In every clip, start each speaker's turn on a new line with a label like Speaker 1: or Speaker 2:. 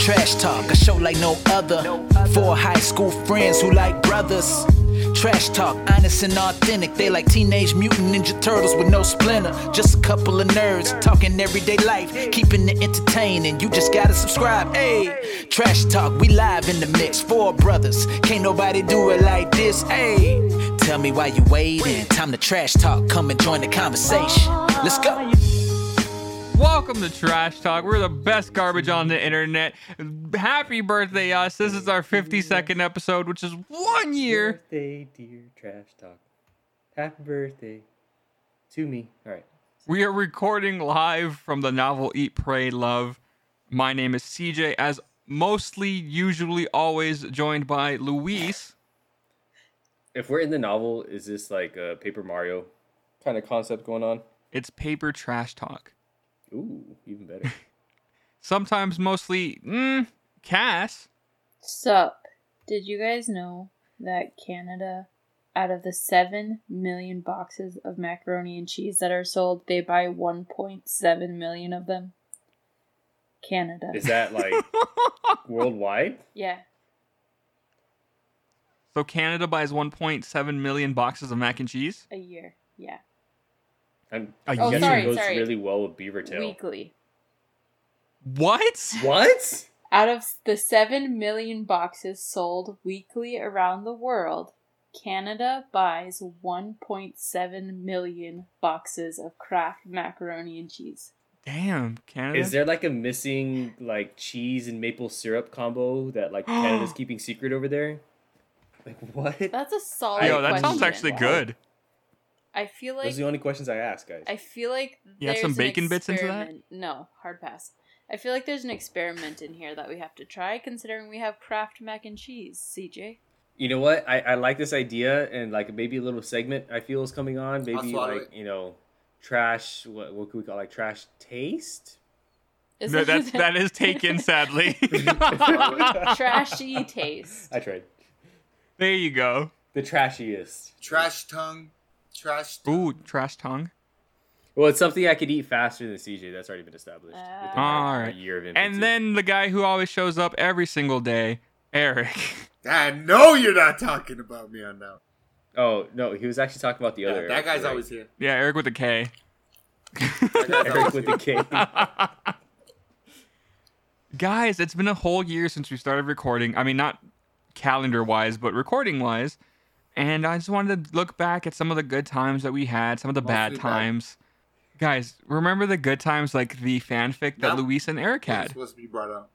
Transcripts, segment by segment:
Speaker 1: Trash Talk, a show like no other. Four high school friends who like brothers. Trash Talk, honest and authentic. They like Teenage Mutant Ninja Turtles with no splinter. Just a couple of nerds talking everyday life, keeping it entertaining. You just gotta subscribe. Hey, Trash Talk, we live in the mix. Four brothers, can't nobody do it like this. Hey, tell me why you waiting. Time to Trash Talk, come and join the conversation. Let's go.
Speaker 2: Welcome to Trash Talk. We're the best garbage on the internet. Happy birthday, us. This is our 52nd episode, which is one year.
Speaker 3: Happy birthday, dear trash talk. Happy birthday to me. All right.
Speaker 2: We are recording live from the novel Eat, Pray, Love. My name is CJ, as mostly, usually, always joined by Luis.
Speaker 3: If we're in the novel, is this like a Paper Mario kind of concept going on?
Speaker 2: It's paper trash talk.
Speaker 3: Ooh, even better.
Speaker 2: Sometimes, mostly, mm, Cass.
Speaker 4: Sup? Did you guys know that Canada, out of the 7 million boxes of macaroni and cheese that are sold, they buy 1.7 million of them? Canada.
Speaker 3: is that like worldwide?
Speaker 4: yeah.
Speaker 2: So Canada buys 1.7 million boxes of mac and cheese.
Speaker 4: A year. Yeah.
Speaker 3: I'm
Speaker 2: A oh,
Speaker 3: guessing
Speaker 2: year?
Speaker 4: sorry,
Speaker 3: it goes
Speaker 4: sorry.
Speaker 3: really well with Beaver Tail.
Speaker 4: Weekly.
Speaker 2: What?
Speaker 3: What?
Speaker 4: Out of the 7 million boxes sold weekly around the world, Canada buys 1.7 million boxes of Kraft macaroni and cheese.
Speaker 2: Damn, Canada.
Speaker 3: Is there like a missing like cheese and maple syrup combo that like Canada's keeping secret over there? Like what?
Speaker 4: That's a solid
Speaker 2: Yo, that sounds
Speaker 4: question.
Speaker 2: actually good.
Speaker 4: I feel like
Speaker 3: Those are the only questions I ask, guys.
Speaker 4: I feel like
Speaker 2: You had
Speaker 4: there's
Speaker 2: some bacon bits into that?
Speaker 4: No, hard pass. I feel like there's an experiment in here that we have to try, considering we have Kraft mac and cheese. CJ,
Speaker 3: You know what? I, I like this idea and like maybe a little segment I feel is coming on. Maybe
Speaker 5: swallow
Speaker 3: like you know, trash. What what could we call it, like trash taste?
Speaker 4: is
Speaker 2: No, that's that is taken sadly.
Speaker 4: trashy taste?
Speaker 3: I tried
Speaker 2: there you go.
Speaker 3: the trashiest.
Speaker 5: Trash tongue. Trash.
Speaker 2: Ooh, trash tongue.
Speaker 3: Well, it's something I could eat faster than CJ. That's already been established.
Speaker 4: Ah.
Speaker 3: within, like,
Speaker 2: Alright.
Speaker 3: A year of infancy.
Speaker 2: And then the guy who always shows up every single day, Eric.
Speaker 5: I know you're not talking about me on now.
Speaker 3: oh no, he was actually talking about the
Speaker 5: Yeah,
Speaker 3: other.
Speaker 5: that guy's
Speaker 3: right?
Speaker 5: always here.
Speaker 2: yeah, Eric with a K.
Speaker 5: That guy's
Speaker 3: Eric with
Speaker 5: here.
Speaker 3: the K.
Speaker 2: Guys, it's been a whole year since we started recording. I mean, not calendar wise, but recording wise. And I just wanted to look back at some of the good times that we had, some of the bad
Speaker 5: Mostly bad.
Speaker 2: times. Guys, remember the good times like the fanfic that
Speaker 5: Yep.
Speaker 2: Luis and Eric
Speaker 5: It's
Speaker 2: had?
Speaker 5: supposed to be brought up.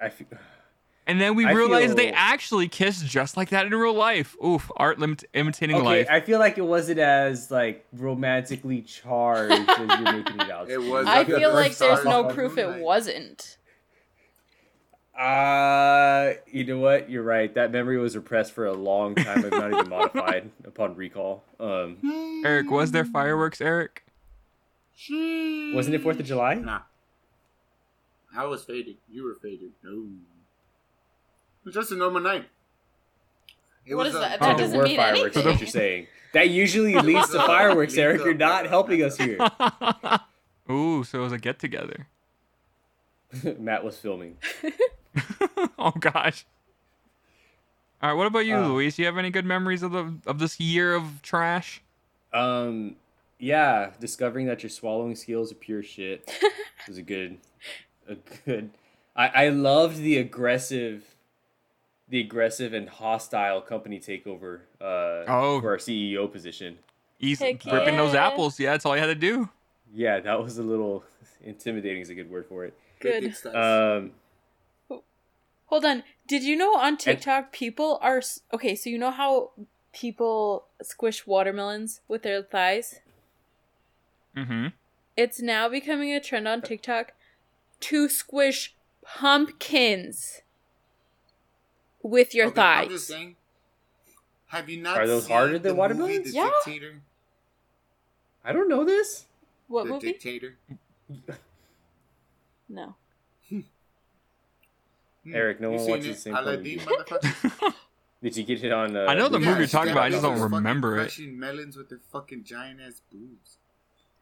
Speaker 3: I feel,
Speaker 2: And then we
Speaker 3: I
Speaker 2: realized they actually kissed just like that in real life. Oof, art limit- imitating
Speaker 3: okay,
Speaker 2: life.
Speaker 3: I feel like it wasn't as like romantically charged as you're making it out.
Speaker 5: It
Speaker 3: be.
Speaker 5: was
Speaker 4: I feel like there's no proof it wasn't.
Speaker 3: Uh, you know what? You're right. That memory was repressed for a long time, but not even modified upon recall. Um,
Speaker 2: Eric, was there fireworks, Eric?
Speaker 3: wasn't it Fourth of July?
Speaker 5: Nah. I was faded. You were faded. No. It was just a normal night. It
Speaker 4: What
Speaker 5: was
Speaker 4: is
Speaker 5: a-
Speaker 4: that?
Speaker 3: Oh,
Speaker 4: That doesn't mean
Speaker 3: fireworks. Is what
Speaker 4: anything.
Speaker 3: you're saying? That usually leads to fireworks, Eric. You're not helping us here.
Speaker 2: Ooh, so it was a get together.
Speaker 3: Matt was filming.
Speaker 2: oh gosh. All right, what about you,
Speaker 3: Uh,
Speaker 2: Luis? Do you have any good memories of the of this year of trash?
Speaker 3: Um, yeah, discovering that your swallowing skills are pure shit was a good, a good. I I loved the aggressive, the aggressive and hostile company takeover. Uh,
Speaker 2: Oh.
Speaker 3: for our CEO position.
Speaker 2: He's
Speaker 4: Heck
Speaker 2: ripping those apples. Yeah, that's all you had to do.
Speaker 3: Yeah, that was a little intimidating. Is a good word for it.
Speaker 4: Good.
Speaker 5: Big stars.
Speaker 3: Um,
Speaker 4: Hold on. Did you know on TikTok people are okay? So you know how people squish watermelons with their thighs?
Speaker 2: Mm-hmm.
Speaker 4: It's now becoming a trend on TikTok to squish pumpkins with your
Speaker 5: Okay, I'm just
Speaker 4: thighs.
Speaker 5: saying. Have you not
Speaker 3: Are those
Speaker 5: seen
Speaker 3: harder than
Speaker 5: the movie
Speaker 3: watermelons?
Speaker 4: Yeah.
Speaker 5: Dictator?
Speaker 3: I don't know this.
Speaker 4: What
Speaker 5: the
Speaker 4: movie?
Speaker 5: Dictator.
Speaker 4: No.
Speaker 5: Hmm,
Speaker 3: Eric, no
Speaker 5: you
Speaker 3: one watches
Speaker 5: it?
Speaker 3: the same
Speaker 5: Aladdin,
Speaker 3: movie.
Speaker 5: motherfucker.
Speaker 3: Did you get it on? Uh,
Speaker 2: I know the
Speaker 3: Blu-ray?
Speaker 2: movie you're talking about, I just don't remember it.
Speaker 5: Crushing melons with their fucking giant ass boobs.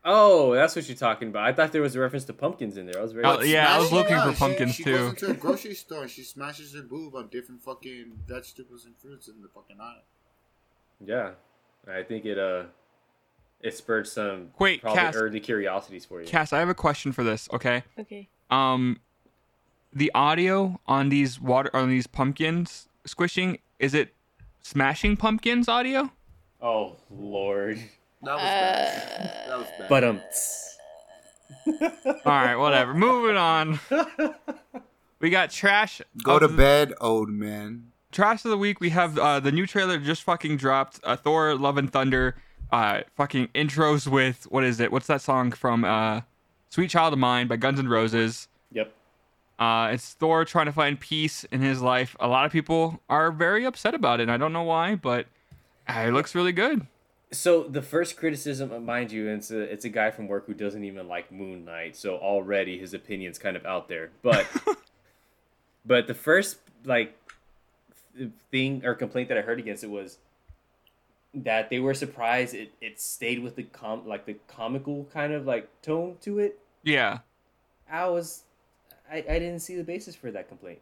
Speaker 3: Oh, that's what you're talking about. I thought there was a reference to pumpkins in there. I was very.
Speaker 2: Oh, yeah, I was looking
Speaker 5: it
Speaker 2: for
Speaker 5: out. She-
Speaker 2: pumpkins,
Speaker 5: she
Speaker 2: too.
Speaker 5: goes into a grocery store and she smashes her boob on different fucking vegetables and fruits in the fucking aisle.
Speaker 3: Yeah, I think it uh, it spurred some
Speaker 2: Wait,
Speaker 3: probably
Speaker 2: Cass-
Speaker 3: early curiosities for you.
Speaker 2: Cass, I have a question for this. Okay.
Speaker 6: Okay.
Speaker 2: Um, the audio on these water on these pumpkins squishing is it smashing pumpkins audio?
Speaker 3: Oh Lord,
Speaker 5: That was
Speaker 6: Uh,
Speaker 5: bad. That was bad.
Speaker 3: but um,
Speaker 2: All right, whatever. Moving on. We got trash.
Speaker 5: Go to
Speaker 2: the-
Speaker 5: bed, old man.
Speaker 2: Trash of the week. We have uh, the new trailer just fucking dropped. Uh, Thor: Love and Thunder. Uh, fucking intros with what is it? What's that song from? Uh, Sweet Child O' Mine by Guns N' Roses.
Speaker 3: yep.
Speaker 2: Uh, it's Thor trying to find peace in his life. A lot of people are very upset about it. I don't know why, but uh, it looks really good.
Speaker 3: So the first criticism, uh, mind you, it's a it's a guy from work who doesn't even like Moon Knight, so already his opinion's kind of out there. But but the first like thing or complaint that I heard against it was that they were surprised it, it stayed with the com like the comical kind of like tone to it.
Speaker 2: Yeah.
Speaker 3: I was I, I didn't see the basis for that complaint.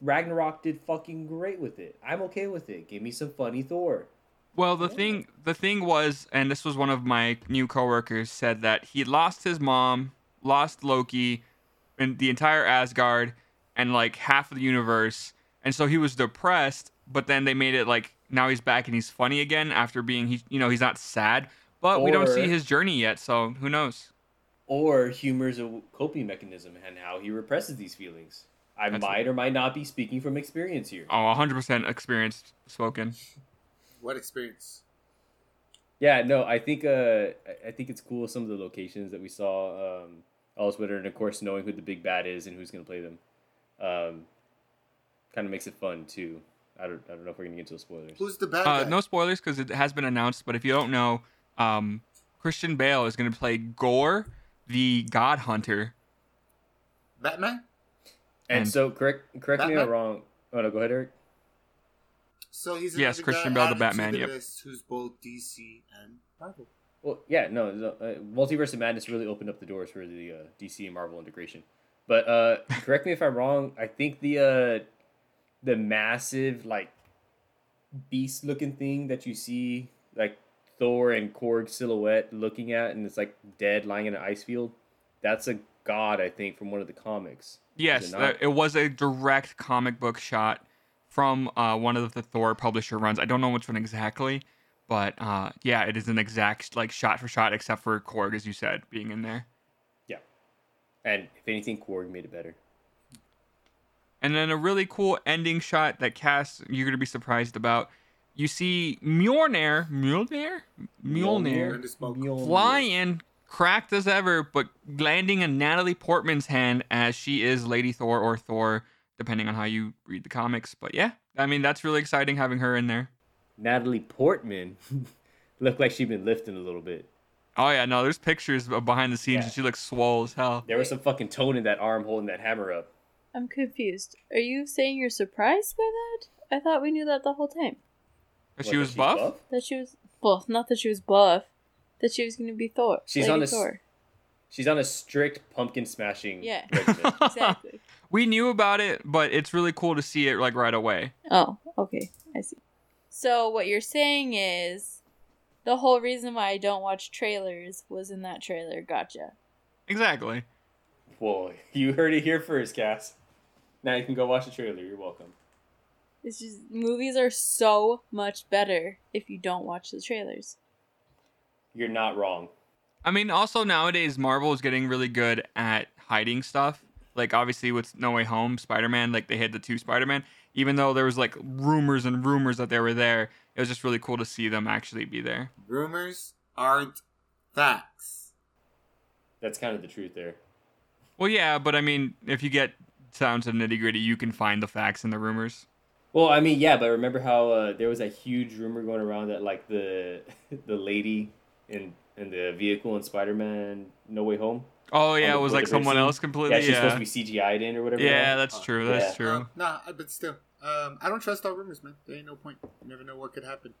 Speaker 3: Ragnarok did fucking great with it. I'm okay with it. Give me some funny Thor.
Speaker 2: Well, the thing the thing was, and this was one of my new coworkers said that he lost his mom, lost Loki, and the entire Asgard, and like half of the universe, and so he was depressed. But then they made it like now he's back and he's funny again after being he you know he's not sad, but we don't see his journey yet, so who knows?
Speaker 3: Or humor's a coping mechanism and how he represses these feelings. I
Speaker 2: That's-
Speaker 3: might or might not be speaking from experience here.
Speaker 2: Oh, 100% experienced spoken.
Speaker 5: What experience?
Speaker 3: Yeah, no, I think uh, I- I think it's cool some of the locations that we saw um, elsewhere, and of course knowing who the big bad is and who's gonna play them, um, kind of makes it fun too. I don't I don't know if we're gonna get into the spoilers.
Speaker 5: Who's the bad
Speaker 2: Uh,
Speaker 5: guy?
Speaker 2: no spoilers because it has been announced. But if you don't know, um, Christian Bale is going to play Gorr, the God Hunter.
Speaker 5: Batman?
Speaker 3: And,
Speaker 2: and-
Speaker 3: so correct correct me if I'm wrong. Oh no, go ahead, Eric.
Speaker 5: So he's
Speaker 2: Yes,
Speaker 5: another
Speaker 2: Christian
Speaker 5: guy
Speaker 2: Bale, the Batman,
Speaker 5: the
Speaker 2: yep.
Speaker 5: list who's both DC and Marvel.
Speaker 3: Well, yeah, no, no uh, Multiverse of Madness really opened up the doors for the uh, DC and Marvel integration. But uh, correct me if I'm wrong. I think the uh, the massive like beast looking thing that you see like Thor and Korg silhouette looking at, and it's like dead lying in an ice field. That's a god, I think, from one of the comics.
Speaker 2: Yes,
Speaker 3: it
Speaker 2: it was a direct comic book shot from uh, one of the Thor publisher runs. I don't know which one exactly, but uh, yeah, it is an exact like shot for shot, except for Korg, as you said, being in there.
Speaker 3: Yeah, and if anything, Korg made it better.
Speaker 2: And then a really cool ending shot that Cass you're gonna be surprised about. You see Mjolnir, Mjolnir, Mjolnir,
Speaker 5: Brenda spoke.
Speaker 3: Mjolnir.
Speaker 2: flying, cracked as ever, but landing in Natalie Portman's hand as she is Lady Thor or Thor, depending on how you read the comics. But yeah, I mean that's really exciting having her in there.
Speaker 3: Natalie Portman looked like she'd been lifting a little bit.
Speaker 2: Oh yeah, no, there's pictures of behind the scenes
Speaker 3: Yeah.
Speaker 2: and she looks swole as hell.
Speaker 3: There was some fucking tone in that arm holding that hammer up.
Speaker 6: I'm confused. Are you saying you're surprised by that? I thought we knew that the whole time.
Speaker 2: But
Speaker 3: What,
Speaker 2: she was
Speaker 3: she's
Speaker 2: buff?
Speaker 6: That she was well, not that she was buff. That she was gonna be Thor.
Speaker 3: She's
Speaker 6: Lady
Speaker 3: on a
Speaker 6: Thor.
Speaker 3: She's on a strict pumpkin smashing
Speaker 6: Yeah. Exactly.
Speaker 2: We knew about it, but it's really cool to see it like right away.
Speaker 6: oh, okay. I see. So what you're saying is the whole reason why I don't watch trailers was in that trailer. Gotcha.
Speaker 2: Exactly.
Speaker 3: Whoa, you heard it here first, Cass. Now you can go watch the trailer. You're welcome.
Speaker 6: It's just movies are so much better if you don't watch the trailers.
Speaker 3: You're not wrong.
Speaker 2: I mean, also nowadays Marvel is getting really good at hiding stuff. Like obviously with No Way Home, Spider-Man, like they hid the two Spider-Man. Even though there was like rumors and rumors that they were there, it was just really cool to see them actually be there.
Speaker 5: Rumors aren't facts.
Speaker 3: That's kind of the truth there.
Speaker 2: Well, yeah, but I mean, if you get down to nitty gritty, you can find the facts in the rumors.
Speaker 3: Well, I mean, yeah, but remember how uh, there was a huge rumor going around that like the the lady in in the vehicle in Spider-Man No Way Home.
Speaker 2: Oh yeah, it was like someone
Speaker 3: scene?
Speaker 2: else completely.
Speaker 3: yeah, she's
Speaker 2: Yeah,
Speaker 3: supposed to be CGI'd in or whatever.
Speaker 2: yeah,
Speaker 3: Uh,
Speaker 2: that's true. That's
Speaker 3: yeah.
Speaker 2: true.
Speaker 5: Uh, nah, but still, um, I don't trust all rumors, man. There ain't no point. You never know what could happen.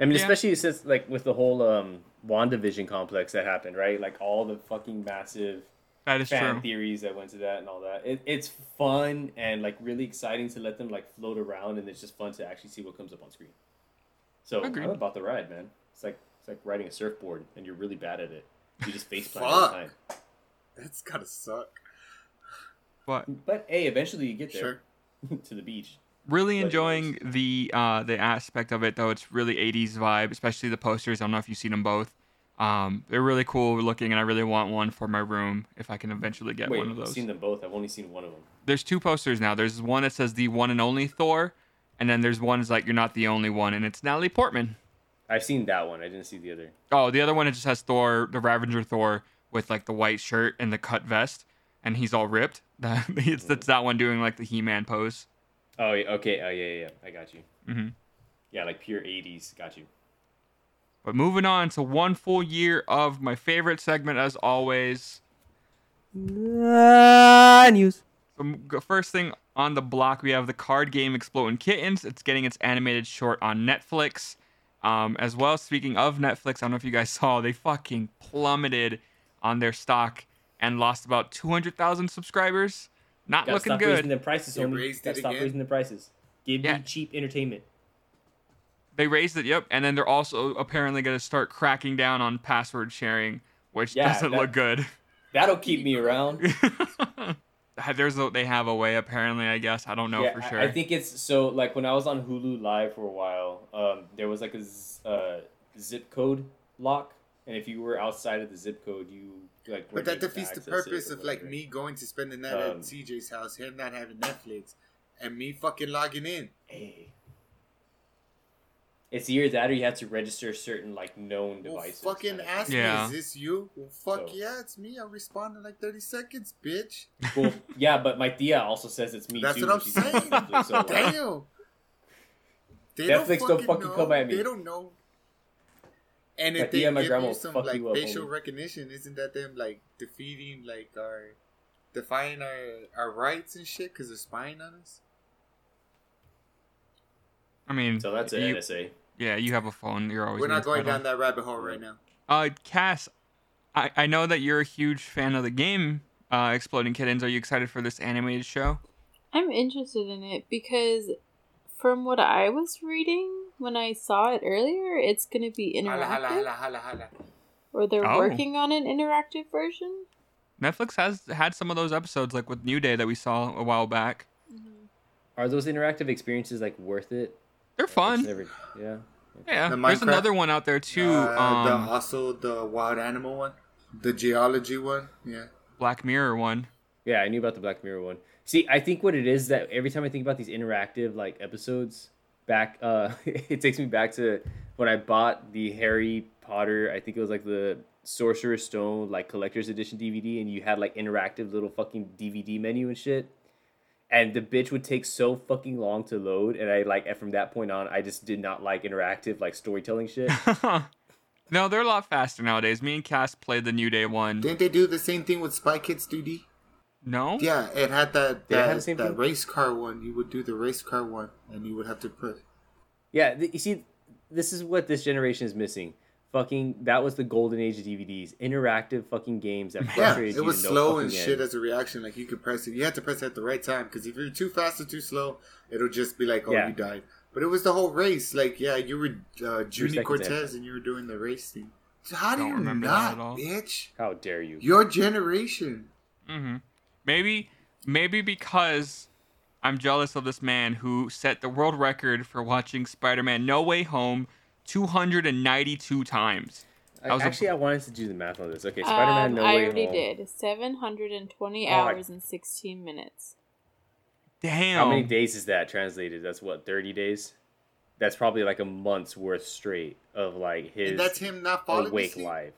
Speaker 3: I mean,
Speaker 2: Yeah.
Speaker 3: especially since like with the whole um WandaVision complex that happened, right? Like all the fucking massive
Speaker 2: That is
Speaker 3: fan
Speaker 2: true.
Speaker 3: theories that went to that and all that. It, it's fun and like really exciting to let them like float around, and it's just fun to actually see what comes up on screen. So
Speaker 2: Agreed.
Speaker 3: I'm about the ride, man. It's like it's like riding a surfboard, and you're really bad at it. You just face plant all the
Speaker 5: Fuck.
Speaker 3: time.
Speaker 5: That's gotta suck.
Speaker 2: But
Speaker 3: But hey, eventually you get there
Speaker 5: Sure.
Speaker 3: to the beach.
Speaker 2: really
Speaker 3: But
Speaker 2: enjoying the uh the aspect of it though. It's really 80s vibe, especially the posters. I don't know if you've seen them both. Um, they're really cool looking, and I really want one for my room if I can eventually get
Speaker 3: Wait,
Speaker 2: one of those.
Speaker 3: I've seen them both. I've only seen one of them.
Speaker 2: There's two posters now. There's one that says the one and only Thor, and then there's one that's like you're not the only one, and it's Natalie Portman.
Speaker 3: I've seen that one. I didn't see the other.
Speaker 2: Oh, the other one it just has Thor, the Ravager Thor, with like the white shirt and the cut vest, and he's all ripped. That it's, it's that one doing like the He-Man pose.
Speaker 3: Oh, okay. Oh, yeah, yeah, yeah. I got you.
Speaker 2: Mhm.
Speaker 3: Yeah, like pure 80s. Got you.
Speaker 2: But moving on to one full year of my favorite segment as always.
Speaker 3: news.
Speaker 2: So m- first thing on the block, we have the card game Exploding Kittens. It's getting its animated short on Netflix. Um, as well, speaking of Netflix, I don't know if you guys saw, they fucking plummeted on their stock and lost about 200,000 subscribers. Not
Speaker 3: Gotta
Speaker 2: looking
Speaker 3: stop raising
Speaker 2: good.
Speaker 3: the prices, homie. Gotta stop
Speaker 5: again?
Speaker 3: raising the prices. Give
Speaker 2: Yeah.
Speaker 3: me cheap entertainment.
Speaker 2: They raised it, yep. And then they're also apparently going to start cracking down on password sharing, which
Speaker 3: Yeah,
Speaker 2: doesn't
Speaker 3: that-
Speaker 2: look good.
Speaker 3: That'll keep me around.
Speaker 2: There's a, they have a way apparently, I guess. I don't know
Speaker 3: yeah,
Speaker 2: for sure.
Speaker 3: I think it's so. Like when I was on Hulu Live for a while, um, there was like a z- uh, zip code lock, and if you were outside of the zip code, you like.
Speaker 5: But that defeats the purpose of like me going to spend the night
Speaker 3: Um,
Speaker 5: at CJ's house, him not having Netflix, and me fucking logging in.
Speaker 3: Hey. It's either that or you have to register certain like known devices.
Speaker 5: Well,
Speaker 3: devices.
Speaker 5: fucking
Speaker 3: kind of
Speaker 5: ask
Speaker 3: thing.
Speaker 2: Yeah.
Speaker 5: me, is this you? Well, fuck
Speaker 3: So-
Speaker 5: yeah, it's me. I'll respond in like 30 seconds, bitch.
Speaker 3: Well, yeah, but my tia also says it's me
Speaker 5: That's
Speaker 3: too.
Speaker 5: what I'm
Speaker 3: when she's
Speaker 5: saying.
Speaker 3: Netflix, so, like,
Speaker 5: Damn. They
Speaker 3: Netflix don't fucking
Speaker 5: know.
Speaker 3: come at me.
Speaker 5: They don't know. And
Speaker 3: My
Speaker 5: if they
Speaker 3: tia, my
Speaker 5: give
Speaker 3: grandma
Speaker 5: you
Speaker 3: will
Speaker 5: some
Speaker 3: fuck
Speaker 5: like
Speaker 3: you up,
Speaker 5: facial
Speaker 3: homie.
Speaker 5: recognition, isn't that them like defeating like our defying our our rights and shit because they're spying on us?
Speaker 2: I mean,
Speaker 3: So that's an
Speaker 2: you,
Speaker 3: NSA.
Speaker 2: Yeah, you have a phone. You're always.
Speaker 5: We're not
Speaker 2: gonna
Speaker 5: going
Speaker 2: spy
Speaker 5: down
Speaker 2: on-
Speaker 5: that rabbit hole right now.
Speaker 2: Uh, Cass, I I know that you're a huge fan of the game, uh, Exploding Kittens. Are you excited for this animated show?
Speaker 6: I'm interested in it because from what I was reading when I saw it earlier, it's going to be
Speaker 5: Holla, holla,
Speaker 6: interactive,
Speaker 5: holla, holla, holla.
Speaker 6: or they're
Speaker 2: Oh.
Speaker 6: working on an interactive version.
Speaker 2: Netflix has had some of those episodes, like with New Day that we saw a while back.
Speaker 3: Are those interactive experiences like worth it?
Speaker 2: They're fun.
Speaker 3: never- yeah.
Speaker 2: Yeah,
Speaker 5: The
Speaker 2: there's
Speaker 5: Minecraft-
Speaker 2: another one out there too.
Speaker 5: Uh,
Speaker 2: um,
Speaker 5: the also the wild animal one, the geology one. Yeah.
Speaker 2: Black Mirror one.
Speaker 3: Yeah, I knew about the Black Mirror one. See, I think what it is that every time I think about these interactive like episodes, back uh it takes me back to when I bought the Harry Potter, I think it was like the Sorcerer's Stone like collector's edition DVD and you had like interactive little fucking DVD menu and shit. And the bitch would take so fucking long to load and I like and from that point on I just did not like interactive like storytelling shit.
Speaker 2: no, they're a lot faster nowadays. Me and Cass played the New Day one.
Speaker 5: Didn't they do the same thing with Spy Kids 2D?
Speaker 2: No.
Speaker 5: Yeah, it had that
Speaker 3: Did it
Speaker 5: that,
Speaker 3: the same
Speaker 5: that
Speaker 3: thing?
Speaker 5: race car one. You would do the race car one, and you would have to put.
Speaker 3: Yeah, th- you see, this is what this generation is missing. Fucking, that was the golden age of DVDs. Interactive fucking games that
Speaker 5: Yeah,
Speaker 3: frustrated
Speaker 5: it
Speaker 3: you
Speaker 5: was
Speaker 3: to no
Speaker 5: slow
Speaker 3: fucking
Speaker 5: and
Speaker 3: end.
Speaker 5: shit as a reaction. Like you could press it, you had to press it at the right time because if you're too fast or too slow, it'll just be like, oh,
Speaker 3: Yeah.
Speaker 5: you died. But it was the whole race. Like, yeah, you were uh,
Speaker 3: Juni
Speaker 5: Cortez
Speaker 3: after.
Speaker 5: and you were doing the race thing. So how do
Speaker 2: Don't
Speaker 5: you
Speaker 2: remember that
Speaker 5: not,
Speaker 2: at all.
Speaker 5: bitch?
Speaker 3: How dare you?
Speaker 5: Your generation.
Speaker 2: Mm-hmm. Maybe, maybe because I'm jealous of this man who set the world record for watching Spider-Man: No Way Home 292 times.
Speaker 3: I,
Speaker 2: was a-
Speaker 3: actually, I wanted to do the math on this. Okay, Spider-Man
Speaker 6: Um,
Speaker 3: No
Speaker 6: I
Speaker 3: Way
Speaker 6: already did. 720
Speaker 3: Oh, I-
Speaker 6: hours and 16 minutes.
Speaker 2: Damn.
Speaker 3: How many days is that translated? That's what, 30 days? That's probably like a month's worth straight of like his
Speaker 5: And that's him not falling
Speaker 3: awake
Speaker 5: asleep.
Speaker 3: life.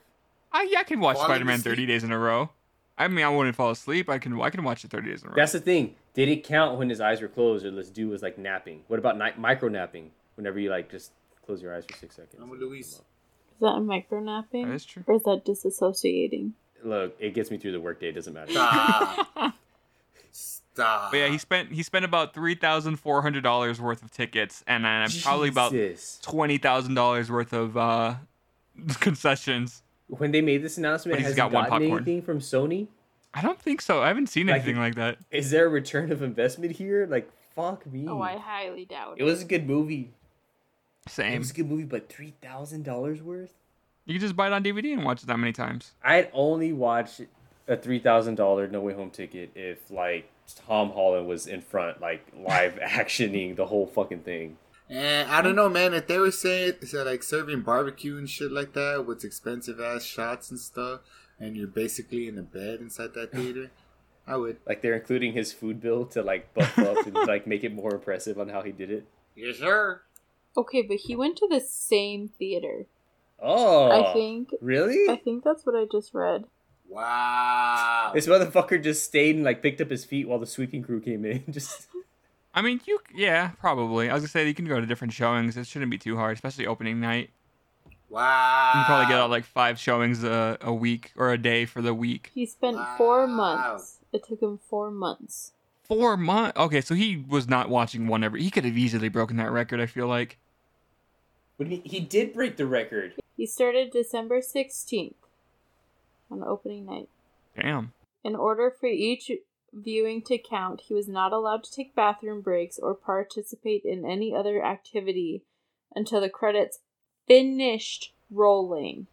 Speaker 2: I, yeah, I can watch Spider-Man 30 days in a row. I mean, I wouldn't fall asleep. I can I can watch it 30 days in a row.
Speaker 3: That's the thing. Did it count when his eyes were closed, or let's do was like napping? What about night micro napping? Whenever you like just close your eyes for six seconds.
Speaker 5: I'm with Luis.
Speaker 6: Is that micro napping?
Speaker 2: That is true.
Speaker 6: Or is that disassociating?
Speaker 3: Look, it gets me through the workday. It doesn't matter.
Speaker 5: Stop. Stop.
Speaker 2: But yeah, he spent he spent about three thousand four hundred dollars worth of tickets, and then probably about twenty thousand dollars worth of uh, concessions.
Speaker 3: When they made this announcement,
Speaker 2: But he's
Speaker 3: has
Speaker 2: got
Speaker 3: he
Speaker 2: one popcorn.
Speaker 3: anything from Sony?
Speaker 2: I don't think so. I haven't seen
Speaker 3: Like-
Speaker 2: anything like that.
Speaker 3: Is there a return of investment here? Like, fuck me.
Speaker 4: Oh, I highly doubt
Speaker 3: it. It was a good movie. It
Speaker 2: Same.
Speaker 3: was a good movie, but three thousand dollars worth.
Speaker 2: You can just buy it on DVD and watch it that many times.
Speaker 3: I'd only watch a three thousand dollar No Way Home ticket if like Tom Holland was in front, like live actioning the whole fucking thing.
Speaker 5: And I don't know, man. If they were saying so like serving barbecue and shit like that with expensive ass shots and stuff, and you're basically in a bed inside that theater, I would.
Speaker 3: Like they're including his food bill to like buff up and like make it more impressive on how he did it.
Speaker 5: Yes, sir.
Speaker 4: Okay, but he went to the same theater.
Speaker 3: Oh,
Speaker 4: I think.
Speaker 3: really?
Speaker 4: I think that's what I just read.
Speaker 5: Wow.
Speaker 3: This motherfucker just stayed and like picked up his feet while the sweeping crew came in. Just
Speaker 2: I mean, you yeah, probably. I was gonna say you can go to different showings. It shouldn't be too hard, especially opening night.
Speaker 5: Wow.
Speaker 2: You can probably get out like five showings a, a week or a day for the week.
Speaker 4: He spent four months. It took him four months.
Speaker 2: Four months. Okay, so he was not watching one every. He could have easily broken that record. I feel like.
Speaker 3: but he, he did break the record.
Speaker 4: He started December 16th on opening night.
Speaker 2: Damn.
Speaker 4: In order for each viewing to count, he was not allowed to take bathroom breaks or participate in any other activity until the credits finished rolling.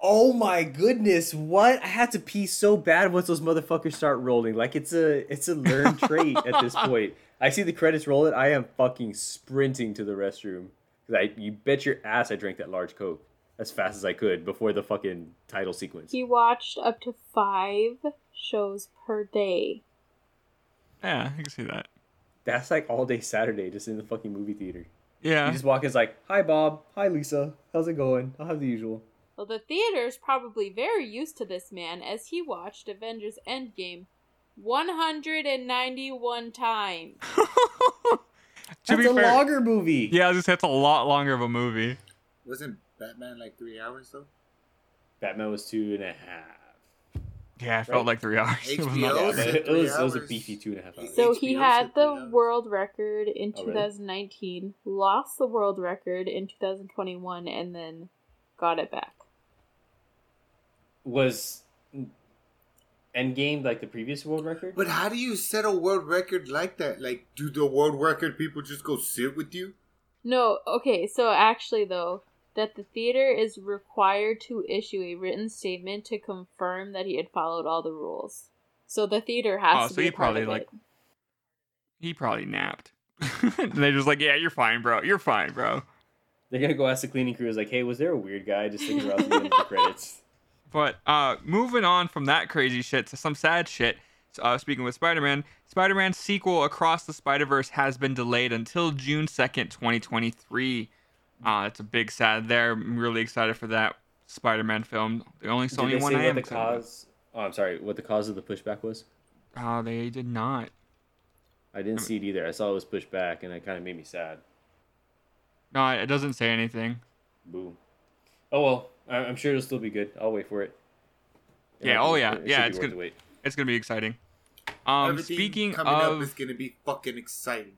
Speaker 3: Oh my goodness! What? I had to pee so bad once those motherfuckers start rolling. Like it's a it's a learned trait at this point. I see the credits rolling. I am fucking sprinting to the restroom because I you bet your ass I drank that large coke as fast as I could before the fucking title sequence.
Speaker 4: He watched up to five shows per day.
Speaker 2: Yeah, I can see that.
Speaker 3: That's like all day Saturday just in the fucking movie theater.
Speaker 2: Yeah.
Speaker 3: You just walk in, it's like, "Hi Bob, hi Lisa, how's it going?" I'll have the usual.
Speaker 4: Well, the is probably very used to this man as he watched Avengers Endgame 191 times.
Speaker 3: That's a
Speaker 2: fair,
Speaker 3: longer movie.
Speaker 2: yeah, I was just that's a lot longer of a movie.
Speaker 5: Wasn't Batman like three hours though?
Speaker 3: Batman was two and a half.
Speaker 2: Yeah, it felt
Speaker 3: Right?
Speaker 2: like three hours. It was not
Speaker 3: Yeah,
Speaker 2: bad.
Speaker 3: but it,
Speaker 5: three
Speaker 3: was, it was a beefy two and a half hours.
Speaker 4: So
Speaker 5: HBO
Speaker 4: he
Speaker 5: said
Speaker 4: had the world record in
Speaker 3: Oh, really?
Speaker 4: 2019, lost the world record in 2021, and then got it back.
Speaker 3: Was Endgame like the previous world record?
Speaker 5: But how do you set a world record like that? Like, do the world record people just go sit with you?
Speaker 4: No, okay, so actually, though, that the theater is required to issue a written statement to confirm that he had followed all the rules. So the theater has
Speaker 2: Oh,
Speaker 4: to
Speaker 2: so
Speaker 4: be
Speaker 2: he
Speaker 4: a part
Speaker 2: probably, like,
Speaker 4: it.
Speaker 2: He probably napped. and they're just like, yeah, you're fine, bro. You're fine, bro.
Speaker 3: They're gonna go ask the cleaning crew, is like, hey, was there a weird guy just sitting around the end of the credits?
Speaker 2: But uh, moving on from that crazy shit to some sad shit. Uh, speaking with Spider-Man, Spider-Man sequel Across the Spider-Verse has been delayed until June second, twenty twenty-three. Uh, it's a big sad there. I'm really excited for that Spider-Man film. The only
Speaker 3: Did
Speaker 2: Sony
Speaker 3: they
Speaker 2: one
Speaker 3: say
Speaker 2: I
Speaker 3: what
Speaker 2: am
Speaker 3: the
Speaker 2: about.
Speaker 3: cause? Oh, I'm sorry. What the cause of the pushback was?
Speaker 2: Uh, they did not.
Speaker 3: I didn't see it either. I saw it was pushed back, and it kind of made me sad.
Speaker 2: No, it doesn't say anything.
Speaker 3: Boo. Oh well, I- I'm sure it'll still be good. I'll wait for it. It
Speaker 2: Yeah,
Speaker 3: might be
Speaker 2: oh yeah,
Speaker 3: it. It
Speaker 2: yeah, it's
Speaker 3: worth
Speaker 2: good.
Speaker 3: wait.
Speaker 2: It's gonna be exciting. Um,
Speaker 5: Everything
Speaker 2: speaking
Speaker 5: coming
Speaker 2: of,
Speaker 5: up is gonna be fucking exciting.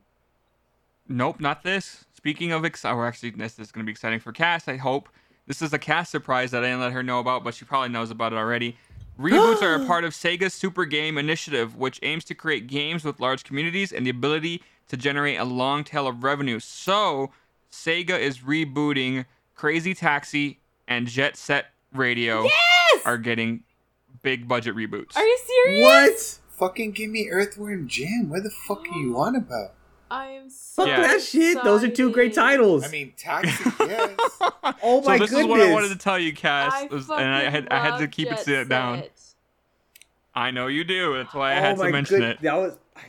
Speaker 2: Nope, not this. Speaking of exciting, or actually, this is going to be exciting for Cass. I hope this is a Cass surprise that I didn't let her know about, but she probably knows about it already. Reboots are a part of Sega's Super Game Initiative, which aims to create games with large communities and the ability to generate a long tail of revenue. So, Sega is rebooting Crazy Taxi and Jet Set Radio
Speaker 4: Yes!
Speaker 2: are getting big budget reboots.
Speaker 4: Are you serious?
Speaker 3: What?
Speaker 5: Fucking give me Earthworm Jim. Where the fuck are you on about?
Speaker 4: I am so
Speaker 3: Fuck
Speaker 2: Yeah.
Speaker 3: that shit. Those are two great titles.
Speaker 5: I mean, Taxi, yes.
Speaker 3: oh my so
Speaker 2: this
Speaker 3: goodness.
Speaker 2: is what I wanted to tell you, Cass,
Speaker 4: I
Speaker 2: was- and I had I had to
Speaker 4: fucking
Speaker 2: keep it
Speaker 4: love
Speaker 2: down.
Speaker 4: Set.
Speaker 2: I know you do. That's why I
Speaker 3: oh
Speaker 2: had
Speaker 3: my
Speaker 2: to mention
Speaker 3: good-
Speaker 2: it.
Speaker 3: That was. I,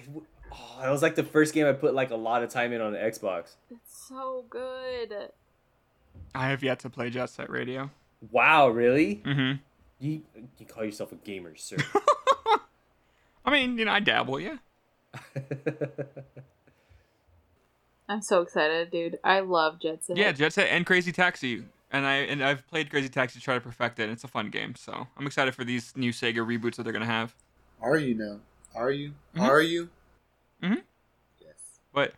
Speaker 3: oh, that was like the first game I put like a lot of time in on the Xbox.
Speaker 4: It's so good.
Speaker 2: I have yet to play Jet Set Radio.
Speaker 3: Wow, really?
Speaker 2: Mm-hmm.
Speaker 3: You you call yourself a gamer, sir?
Speaker 2: I mean, you know, I dabble, yeah.
Speaker 4: I'm so excited, dude. I love Jet Set.
Speaker 2: Yeah, Jet Set and Crazy Taxi, and I and I've played Crazy Taxi to try to perfect it. It's a fun game, so I'm excited for these new Sega reboots that they're gonna have.
Speaker 5: Are you now? Are you?
Speaker 2: Mhm.
Speaker 5: Are you?
Speaker 2: Mm-hmm.
Speaker 5: Yes.
Speaker 2: But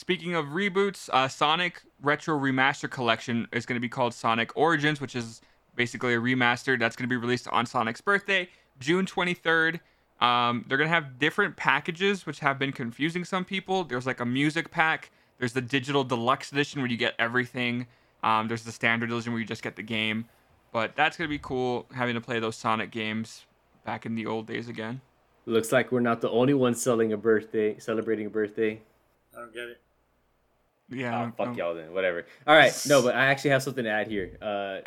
Speaker 2: speaking of reboots, uh, Sonic Retro Remaster Collection is going to be called Sonic Origins, which is basically a remaster that's going to be released on Sonic's birthday, June 23rd. Um, they're going to have different packages, which have been confusing some people. There's like a music pack, there's the digital deluxe edition where you get everything, um, there's the standard edition where you just get the game. But that's going to be cool having to play those Sonic games back in the old days again.
Speaker 3: Looks like we're not the only ones selling a birthday, celebrating a birthday.
Speaker 5: I don't get it.
Speaker 2: Yeah.
Speaker 3: Oh, fuck
Speaker 2: um,
Speaker 3: y'all then. Whatever. All right. No, but I actually have something to add here. Uh,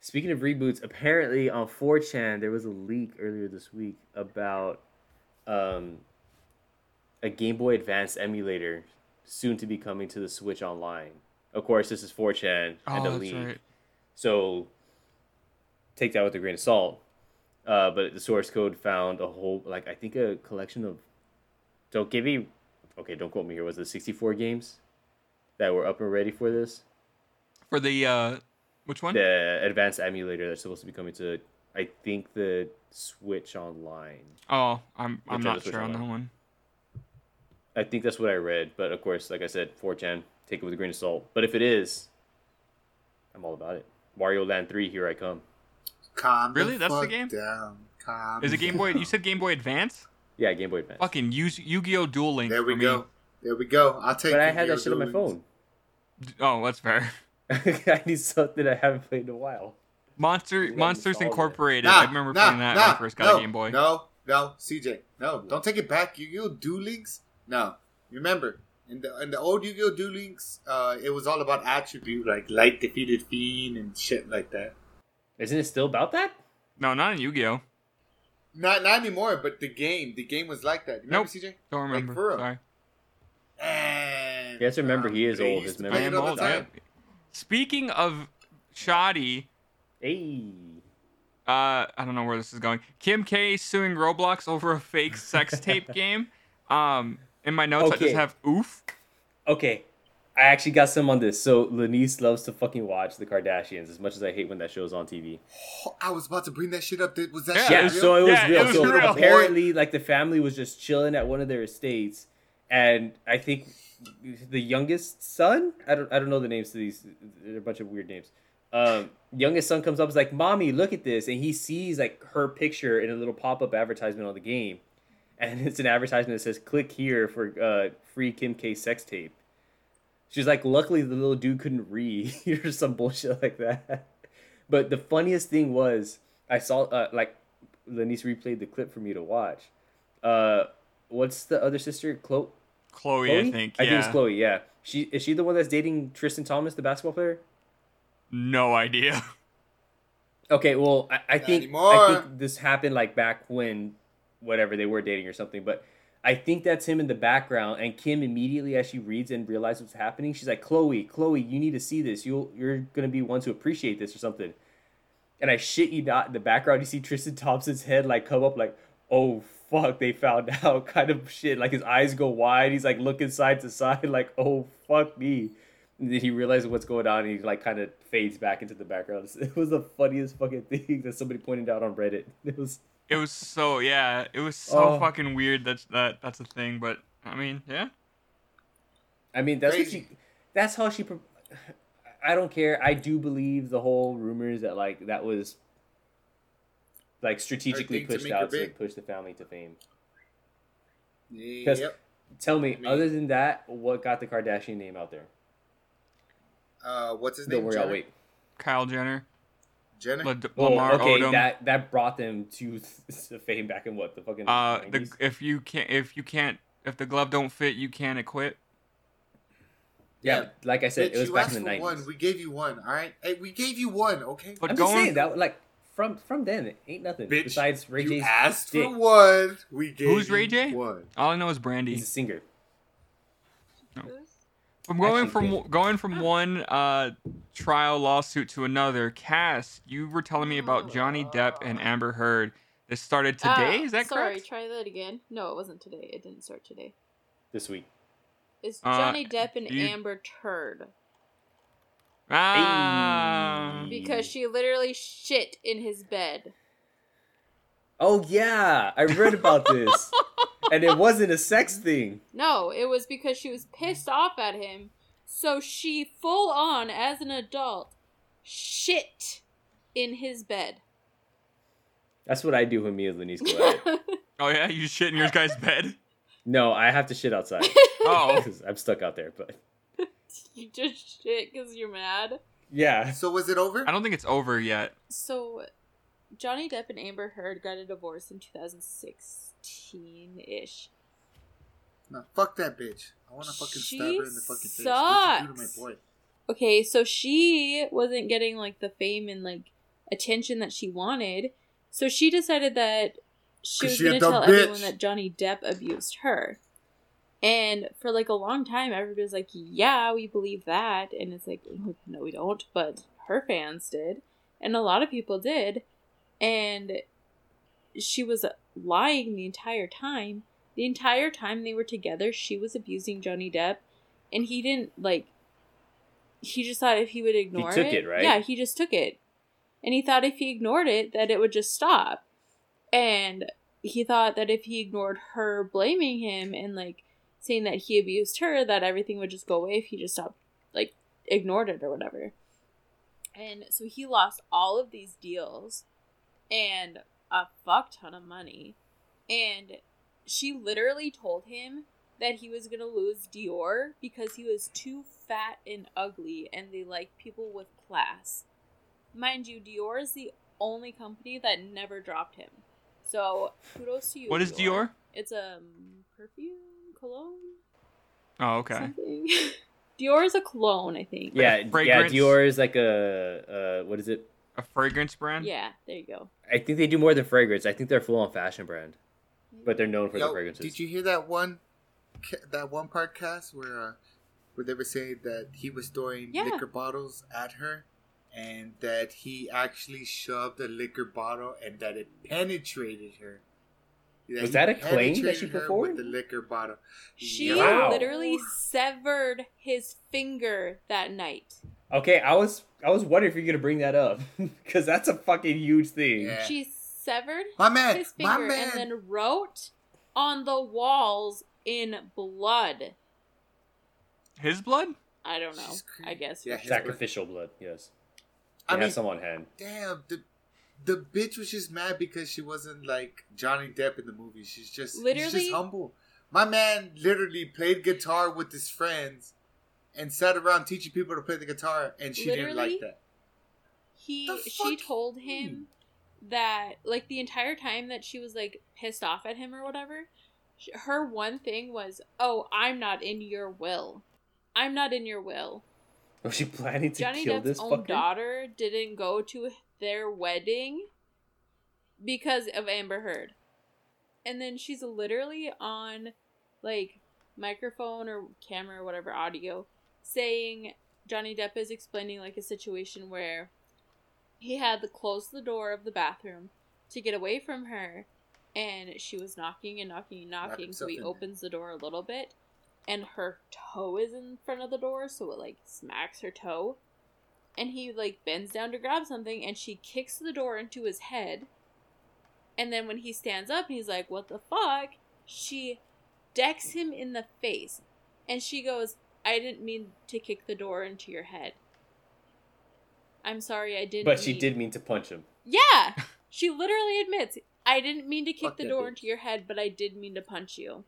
Speaker 3: speaking of reboots, apparently on 4chan there was a leak earlier this week about um, a Game Boy Advance emulator soon to be coming to the Switch Online. Of course, this is 4chan and
Speaker 2: Oh,
Speaker 3: a leak,
Speaker 2: right.
Speaker 3: so take that with a grain of salt. Uh, but the source code found a whole like I think a collection of don't give me okay don't quote me here was it 64 games that were up and ready for this
Speaker 2: For the uh, which one?
Speaker 3: the advanced emulator that's supposed to be coming to I think the Switch Online.
Speaker 2: Oh, I'm I'm
Speaker 3: Which
Speaker 2: not
Speaker 3: other Switch
Speaker 2: sure on that one.
Speaker 3: I think that's what I read, but of course, like I said, 4chan, take it with a grain of salt. But if it is, I'm all about it. Mario Land 3, here I come.
Speaker 5: Calm
Speaker 2: Really?
Speaker 5: the
Speaker 2: That's the
Speaker 5: fuck
Speaker 2: game?
Speaker 5: down. Calm.
Speaker 2: Is it Game Boy? You said Game Boy Advance?
Speaker 3: Yeah, Game Boy Advance.
Speaker 2: Fucking use Yu-Gi-Oh! Duel Link.
Speaker 5: There we
Speaker 2: for
Speaker 5: go. There we go. I'll take.
Speaker 3: But I
Speaker 5: it,
Speaker 3: had
Speaker 5: Neo
Speaker 3: that shit on my
Speaker 5: Duel
Speaker 3: phone.
Speaker 5: Links.
Speaker 2: Me. Oh, that's fair.
Speaker 3: I need something I haven't played in a while.
Speaker 2: Monster Monsters. Incorporated.
Speaker 5: Nah,
Speaker 2: I remember
Speaker 5: nah,
Speaker 2: playing that
Speaker 5: nah,
Speaker 2: when I first got
Speaker 5: no,
Speaker 2: a Game Boy.
Speaker 5: No, no, CJ, no, don't take it back. Yu-Gi-Oh! Duel Links. No, remember in the in the old Yu-Gi-Oh! Duel Links, uh, it was all about attribute like light defeated fiend and shit like that.
Speaker 3: Isn't it still about that?
Speaker 2: No, not in Yu-Gi-Oh!
Speaker 5: Not not anymore, but the game, the game was like that. Remember,
Speaker 2: Nope.
Speaker 5: CJ?
Speaker 2: Don't
Speaker 5: Like,
Speaker 2: remember.
Speaker 5: for real.
Speaker 2: Sorry.
Speaker 5: And
Speaker 3: Yes, remember, he is old. His memory
Speaker 5: it
Speaker 2: I'm old.
Speaker 5: time.
Speaker 2: yeah. Speaking of shoddy,
Speaker 3: Hey.
Speaker 2: uh, I don't know where this is going. Kim K suing Roblox over a fake sex tape game. Um, in my notes, I just have oof.
Speaker 3: Okay. I actually got some on this. So, Lanice loves to fucking watch the Kardashians as much as I hate when that show's on TV.
Speaker 5: Oh, I was about to bring that shit up. Did- Was that
Speaker 2: Yeah.
Speaker 5: shit
Speaker 3: Yeah,
Speaker 5: real?
Speaker 3: so it was
Speaker 2: Yeah, it
Speaker 3: real.
Speaker 2: was
Speaker 3: so
Speaker 2: real.
Speaker 3: apparently, like the family was just chilling at one of their estates, and I think the youngest son, I don't, I don't know the names to these. They're a bunch of weird names. Um, youngest son comes up, is like, "Mommy, look at this," and he sees like her picture in a little pop up advertisement on the game, and it's an advertisement that says, "Click here for uh, free Kim K sex tape." She's like, luckily the little dude couldn't read or some bullshit like that. But the funniest thing was, I saw uh, like Lanice replayed the clip for me to watch. Uh, what's the other sister? Khloé.
Speaker 2: Khloé,
Speaker 3: Khloé?
Speaker 2: I think. Yeah.
Speaker 3: I think it's Khloé. Yeah. She is she the one that's dating Tristan Thomas, the basketball player?
Speaker 2: No idea.
Speaker 3: Okay, well, I, I think I think this happened like back when, whatever they were dating or something. But I think that's him in the background, and Kim immediately as she reads and realizes what's happening, she's like, "Khloé, Khloé, you need to see this. You'll you're gonna be one to appreciate this or something." And I shit you not, in the background you see Tristan Thompson's head like come up like, "Oh fuck, they found out," kind of shit. Like his eyes go wide, he's like looking side to side, like, "Oh fuck me." And then he realizes what's going on, and he like kind of fades back into the background. It was the funniest fucking thing that somebody pointed out on Reddit. It was
Speaker 2: It was so yeah. It was so
Speaker 3: Oh.
Speaker 2: fucking weird. That's that that's a thing. But I mean, yeah.
Speaker 3: I mean, that's what she. That's how she. I don't care. I do believe the whole rumors that like that was like strategically
Speaker 5: Her thing to
Speaker 3: pushed out to push the family to fame. Because
Speaker 5: Yep.
Speaker 3: tell me,
Speaker 5: I mean-
Speaker 3: other than that, what got the Kardashian name out there?
Speaker 5: Uh, what's his
Speaker 3: Don't
Speaker 5: name?
Speaker 3: worry, I'll wait.
Speaker 2: Kyle Jenner,
Speaker 5: Jenner.
Speaker 2: La-
Speaker 3: Well,
Speaker 2: Lamar
Speaker 3: okay,
Speaker 2: Odom.
Speaker 3: that that brought them to the fame back in what the fucking.
Speaker 2: uh, the if you can't if you can't if the glove don't fit, you can't quit.
Speaker 3: yeah,
Speaker 5: yeah.
Speaker 3: like I said,
Speaker 5: Bitch,
Speaker 3: it was
Speaker 5: you
Speaker 3: back
Speaker 5: asked
Speaker 3: in the
Speaker 5: for one. We gave you one. All right. Hey, we gave you one. Okay.
Speaker 2: But
Speaker 3: I'm just
Speaker 2: going
Speaker 3: saying that like from from then, it ain't nothing
Speaker 5: Bitch,
Speaker 3: besides Ray
Speaker 5: you
Speaker 3: J's
Speaker 5: asked
Speaker 3: dick.
Speaker 5: for one. We gave.
Speaker 2: Who's Ray J?
Speaker 5: One.
Speaker 2: all I know is Brandy.
Speaker 3: He's a singer.
Speaker 2: I'm going
Speaker 3: Actually,
Speaker 2: from
Speaker 3: good.
Speaker 2: going from one uh, trial lawsuit to another. Cass, you were telling me about Johnny Depp and Amber Heard. This started today.
Speaker 4: Ah,
Speaker 2: Is that
Speaker 4: sorry,
Speaker 2: correct?
Speaker 4: Sorry, try that again. No, it wasn't today. It didn't start today.
Speaker 3: This week.
Speaker 4: It's
Speaker 2: Uh,
Speaker 4: Johnny Depp and
Speaker 2: you-
Speaker 4: Amber Turd
Speaker 2: Ah.
Speaker 4: Because she literally shit in his bed.
Speaker 3: Oh yeah, I read about this, and it wasn't a sex thing.
Speaker 4: No, it was because she was pissed off at him. So she full on, as an adult, shit in his bed.
Speaker 3: That's what I do when me and Lenise go out.
Speaker 2: Oh yeah, you shit in your guy's bed.
Speaker 3: no, I have to shit outside
Speaker 2: Oh,
Speaker 3: I'm stuck out there. But
Speaker 4: you just shit because you're mad.
Speaker 3: yeah,
Speaker 5: So was it over?
Speaker 2: I don't think it's over yet.
Speaker 4: So, Johnny Depp and Amber Heard got a divorce in 2016 ish.
Speaker 5: No, fuck that bitch. I want to fucking
Speaker 4: She
Speaker 5: stab her in the fucking face. What'd you do to my
Speaker 4: sucks.
Speaker 5: boy?
Speaker 4: Okay, so she wasn't getting like the fame and like attention that she wanted. So she decided that she was going to
Speaker 5: dumb
Speaker 4: tell everyone that Johnny Depp abused her. And for like a long time, everybody's like, yeah, we believe that. And it's like, no, we don't. But her fans did. And a lot of people did. And she was lying the entire time. The entire time they were together, she was abusing Johnny Depp. And he didn't, like, he just thought if he would ignore
Speaker 3: took it, right?
Speaker 4: Yeah, he just took it. And he thought if he ignored it, that it would just stop. And he thought that if he ignored her blaming him and, like, saying that he abused her, that everything would just go away if he just stopped, like, ignored it or whatever. And so he lost all of these deals and a fuck ton of money. And she literally told him that he was going to lose Dior because he was too fat and ugly and they like people with class. Mind you, Dior is the only company that never dropped him. So kudos to you.
Speaker 2: What is Dior?
Speaker 4: It's a um, perfume, cologne,
Speaker 2: Oh, okay.
Speaker 4: something. Dior is a cologne, I think.
Speaker 3: yeah, yeah.
Speaker 2: Fragrance.
Speaker 3: Dior is like a uh, what is it?
Speaker 2: A fragrance brand.
Speaker 4: Yeah, there you go.
Speaker 3: I think they do more than fragrance. I think they're full on fashion brand, but they're known for the
Speaker 5: Yo,
Speaker 3: fragrances.
Speaker 5: did you hear that one, that one podcast where, uh, where they were saying that he was throwing
Speaker 4: Yeah.
Speaker 5: liquor bottles at her, and that he actually shoved a liquor bottle and that it penetrated her.
Speaker 3: Was that a claim that she
Speaker 5: penetrated
Speaker 3: put forward?
Speaker 5: With the liquor bottle.
Speaker 4: She
Speaker 3: Wow.
Speaker 4: literally severed his finger that night.
Speaker 3: Okay, I was I was wondering if you're gonna bring that up because that's a fucking huge thing.
Speaker 5: Yeah.
Speaker 4: She severed
Speaker 5: My man,
Speaker 4: his
Speaker 5: my
Speaker 4: finger
Speaker 5: man.
Speaker 4: and then wrote on the walls in blood.
Speaker 2: His blood?
Speaker 4: I don't know. I guess.
Speaker 5: Yeah,
Speaker 4: for
Speaker 5: his
Speaker 4: sure.
Speaker 3: Sacrificial blood, yes.
Speaker 5: I
Speaker 3: They
Speaker 5: mean,
Speaker 3: have some on hand.
Speaker 5: damn the. The bitch was just mad because she wasn't like Johnny Depp in the movie. She's just he's
Speaker 4: Literally-
Speaker 5: just humble. My man literally played guitar with his friends and sat around teaching people to play the guitar, and she didn't like that.
Speaker 4: He she told him that like the entire time that she was like pissed off at him or whatever, her one thing was, "Oh, I'm not in your will. I'm not in your will."
Speaker 3: Was she planning to
Speaker 4: Johnny
Speaker 3: kill
Speaker 4: Depp's
Speaker 3: this
Speaker 4: own
Speaker 3: fucker?
Speaker 4: daughter didn't go to their wedding because of Amber Heard. And then she's literally on like microphone or camera or whatever audio saying Johnny Depp is explaining like a situation where he had to close the door of the bathroom to get away from her and she was knocking and knocking and knocking so he opens the door a little bit and her toe is in front of the door so it like smacks her toe and he like bends down to grab something and she kicks the door into his head and then when he stands up and he's like what the fuck she decks him in the face and she goes i didn't mean to kick the door into your head i'm sorry i didn't
Speaker 3: But she
Speaker 4: mean-"
Speaker 3: did mean to punch him.
Speaker 4: yeah she literally admits i didn't mean to kick
Speaker 5: Fuck
Speaker 4: the door
Speaker 5: bitch.
Speaker 4: into your head but i did mean to punch you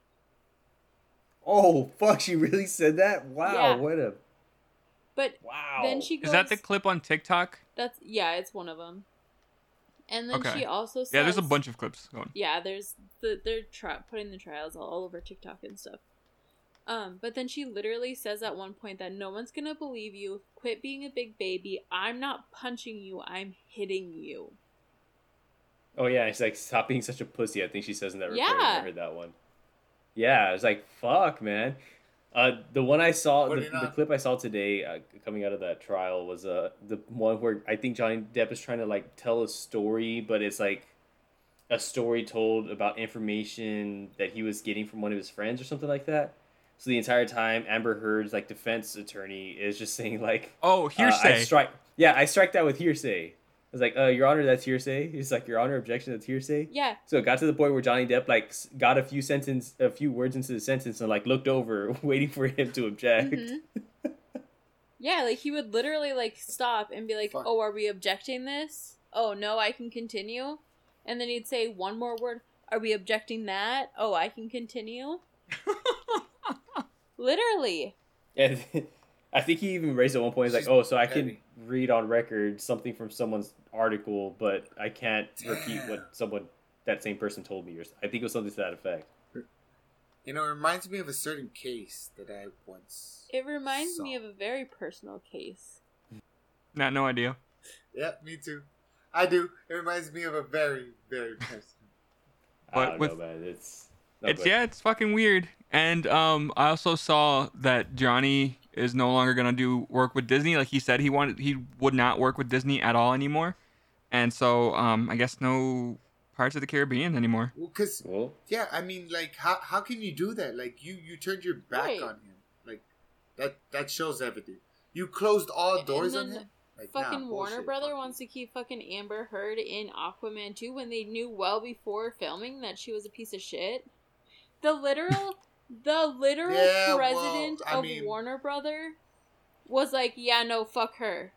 Speaker 3: Oh fuck! She really said that. Wow,
Speaker 4: Yeah.
Speaker 3: what a
Speaker 4: but
Speaker 3: wow.
Speaker 4: then she goes
Speaker 2: Is that the clip on TikTok?
Speaker 4: that's yeah it's one of them and then
Speaker 2: Okay.
Speaker 4: she also says
Speaker 2: Yeah, there's a bunch of clips going.
Speaker 4: yeah there's the they're tri- putting the trials all, all over tiktok and stuff um but then she literally says at one point that no one's gonna believe you quit being a big baby i'm not punching you i'm hitting you
Speaker 3: Oh yeah, it's like stop being such a pussy. I think she says in that recording.
Speaker 4: Yeah.
Speaker 3: I heard that one. Yeah, it's like fuck, man. Uh, the one I saw, the, the clip I saw today, uh, coming out of that trial, was uh the one where I think Johnny Depp is trying to like tell a story, but it's like a story told about information that he was getting from one of his friends or something like that. So the entire time, Amber Heard's like defense attorney is just saying like,
Speaker 2: Oh,
Speaker 3: uh,
Speaker 2: hearsay.
Speaker 3: I strike, yeah, I strike that with hearsay. Was like, uh, Your Honor, that's hearsay. He's like, Your Honor, objection, that's hearsay.
Speaker 4: Yeah.
Speaker 3: So it got to the point where Johnny Depp like got a few sentence, a few words into the sentence, and like looked over, waiting for him to object.
Speaker 4: Mhm. yeah, like he would literally like stop and be like,
Speaker 5: Fuck.
Speaker 4: "Oh, are we objecting this? Oh no, I can continue." And then he'd say one more word. Are we objecting that? Oh, I can continue. literally.
Speaker 3: And I think he even raised at one point, he's like, "Oh, so I can
Speaker 5: heavy.
Speaker 3: Read on record something from someone's article, but I can't repeat what someone that same person told me." Or s- I think it was something to that effect.
Speaker 5: You know, it reminds me of a certain case that I once.
Speaker 4: It reminds me of a very personal case.
Speaker 2: Not no idea.
Speaker 5: Yeah, me too. I do. It reminds me of a very, very personal.
Speaker 3: I
Speaker 2: But
Speaker 3: don't
Speaker 2: with-
Speaker 3: know, man. It's no,
Speaker 2: It's
Speaker 3: but-
Speaker 2: yeah, it's fucking weird. And um, I also saw that Johnny is no longer gonna do work with Disney. Like he said, he wanted he would not work with Disney at all anymore. And so um, I guess no Pirates of the Caribbean anymore.
Speaker 5: Well, because
Speaker 3: Well,
Speaker 5: yeah, I mean, like, how how can you do that? Like, you you turned your back
Speaker 4: Right.
Speaker 5: on him. Like, that that shows everything. You closed all
Speaker 4: And
Speaker 5: doors on him. Like, nah,
Speaker 4: Fucking Warner
Speaker 5: bullshit,
Speaker 4: Brother
Speaker 5: fuck
Speaker 4: wants to keep fucking Amber Heard in Aquaman 2 when they knew well before filming that she was a piece of shit. The literal the literal
Speaker 5: Yeah,
Speaker 4: president
Speaker 5: I
Speaker 4: of
Speaker 5: mean-
Speaker 4: Warner Brother was like, "Yeah, no, fuck her."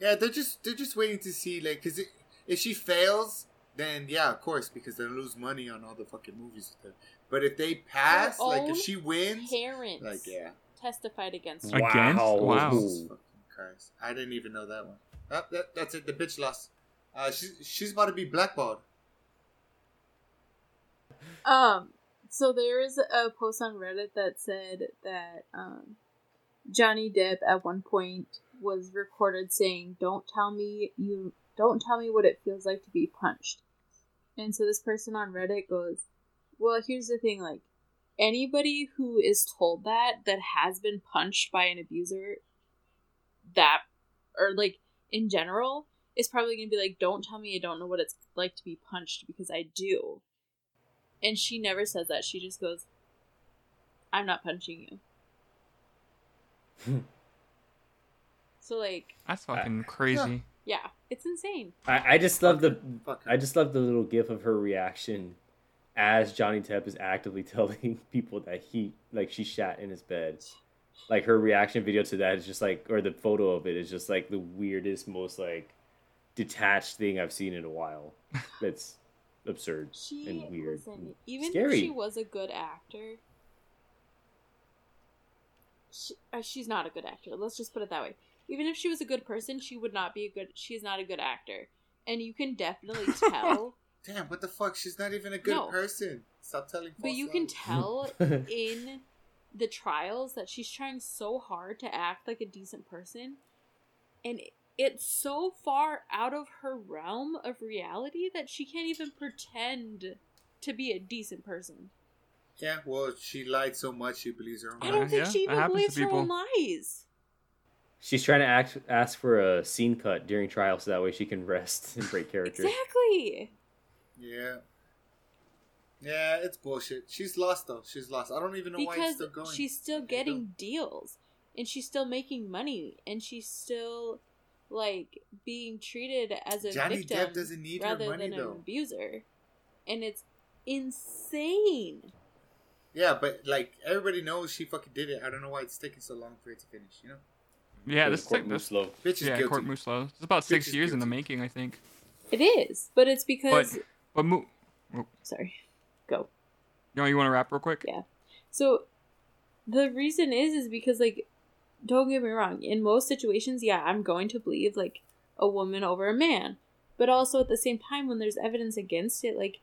Speaker 5: Yeah, they're just they're just waiting to see like, cause it, if she fails, then yeah, of course, because they lose money on all the fucking movies with her. But if they pass, like, if she wins,
Speaker 4: Parents
Speaker 5: like, yeah.
Speaker 4: testified against her.
Speaker 2: Against? Wow.
Speaker 5: Jesus fucking Christ. I didn't even know that one. Oh, that, that's it. The bitch lost. Uh, she's she's about to be blackballed.
Speaker 4: Um, so there is a post on Reddit that said that um, Johnny Depp at one point was recorded saying, "Don't tell me you don't tell me what it feels like to be punched." And so this person on Reddit goes, "Well, here's the thing: like anybody who is told that that has been punched by an abuser, that or like in general." Is probably gonna be like, don't tell me I don't know what it's like to be punched because I do. And she never says that. She just goes, I'm not punching you. Hmm. so, like,
Speaker 2: That's fucking crazy.
Speaker 4: yeah, it's insane.
Speaker 3: I, I just love the I just love the little gif of her reaction as Johnny Depp is actively telling people that he like she shat in his bed. Like her reaction video to that is just like or the photo of it is just like the weirdest, most like detached thing I've seen in a while. That's absurd
Speaker 4: She,
Speaker 3: and weird.
Speaker 4: listen,
Speaker 3: and
Speaker 4: even
Speaker 3: scary.
Speaker 4: if she was a good actor, she, uh, she's not a good actor. Let's just put it that way. Even if she was a good person, she would not be a good. She's not a good actor, and you can definitely tell.
Speaker 5: Damn, what the fuck? She's not even a good
Speaker 4: No.
Speaker 5: person. Stop telling.
Speaker 4: but
Speaker 5: false
Speaker 4: you can tell in the trials that she's trying so hard to act like a decent person and it's so far out of her realm of reality that she can't even pretend to be a decent person.
Speaker 5: Yeah, well, she lied so much she believes her own.
Speaker 4: Lies.
Speaker 2: I
Speaker 4: don't think
Speaker 2: yeah,
Speaker 4: she even believes her own lies.
Speaker 3: She's trying to act ask for a scene cut during trial so that way she can rest and break character.
Speaker 4: Exactly.
Speaker 5: Yeah. Yeah, it's bullshit. She's lost though. She's lost. I don't even know why it's
Speaker 4: Because
Speaker 5: still going.
Speaker 4: she's still getting deals and she's still making money and she's still like being treated as a
Speaker 5: Johnny
Speaker 4: victim
Speaker 5: Depp doesn't need
Speaker 4: rather
Speaker 5: money,
Speaker 4: than
Speaker 5: though.
Speaker 4: an abuser. And it's insane.
Speaker 5: Yeah, but like everybody knows she fucking did it. I don't know why it's taking so long for it to finish. You know,
Speaker 2: Yeah, this
Speaker 3: the
Speaker 2: is
Speaker 3: court
Speaker 2: like this.
Speaker 3: slow.
Speaker 5: bitch is
Speaker 2: Yeah,
Speaker 5: guilty.
Speaker 2: court moves slow. It's about six
Speaker 5: is
Speaker 2: years in the making, I think.
Speaker 4: It is, but it's because
Speaker 2: But but mo- oh.
Speaker 4: sorry. Go.
Speaker 2: you know, you want to wrap real quick?
Speaker 4: Yeah. So the reason is is because like don't get me wrong, in most situations, yeah, I'm going to believe like a woman over a man. But also at the same time when there's evidence against it, like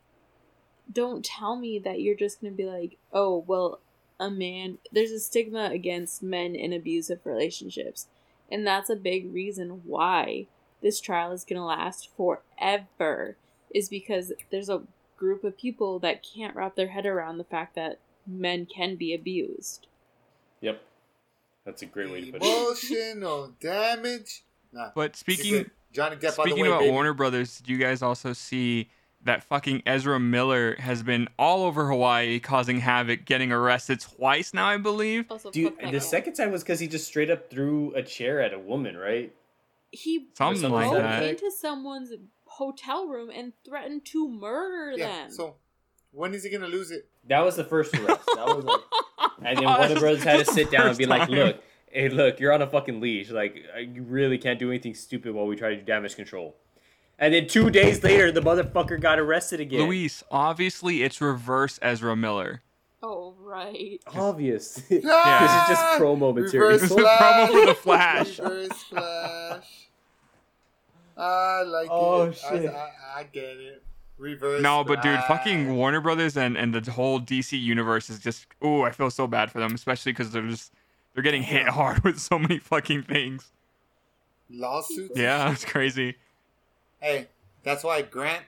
Speaker 4: don't tell me that you're just going to be like, "Oh, well, a man there's a stigma against men in abusive relationships." And that's a big reason why this trial is going to last forever is because there's a group of people that can't wrap their head around the fact that men can be abused.
Speaker 3: Yep. That's a great way to put it.
Speaker 5: Emotional damage. Nah.
Speaker 2: But speaking
Speaker 5: Johnny Depp on the
Speaker 2: speaking
Speaker 5: way,
Speaker 2: about
Speaker 5: baby.
Speaker 2: Warner Brothers, did you guys also see that fucking Ezra Miller has been all over Hawaii causing havoc, getting arrested twice now, I believe.
Speaker 4: Also,
Speaker 3: Dude, the
Speaker 4: guy.
Speaker 3: second time was because he just straight up threw a chair at a woman, right?
Speaker 4: he
Speaker 2: Something
Speaker 3: something
Speaker 2: like
Speaker 4: broke
Speaker 2: that.
Speaker 4: into someone's hotel room and threatened to murder
Speaker 5: Yeah.
Speaker 4: them.
Speaker 5: So when is he gonna lose it?
Speaker 3: That was the first arrest. That was like, and then
Speaker 2: Oh,
Speaker 3: one
Speaker 2: that's
Speaker 3: of the brothers had to sit down and be like,
Speaker 2: time.
Speaker 3: "Look, hey, look, you're on a fucking leash. Like, uh, you really can't do anything stupid while we try to do damage control." And then two days later, the motherfucker got arrested again.
Speaker 2: Luis, obviously it's reverse Ezra Miller.
Speaker 4: oh right.
Speaker 3: obvious. this is just promo material.
Speaker 5: Reverse
Speaker 2: This is promo for the
Speaker 5: Flash.
Speaker 2: Flash.
Speaker 5: Reverse Flash. I like
Speaker 3: Oh,
Speaker 5: it.
Speaker 3: shit.
Speaker 5: I, I, I get it. Reverse.
Speaker 2: No, but dude,
Speaker 5: Flash.
Speaker 2: fucking Warner Brothers and, and the whole DC universe is just oh, I feel so bad for them, especially because they're just they're getting hit hard with so many fucking things.
Speaker 5: lawsuits.
Speaker 2: Yeah, it's crazy.
Speaker 5: Hey, that's why Grant.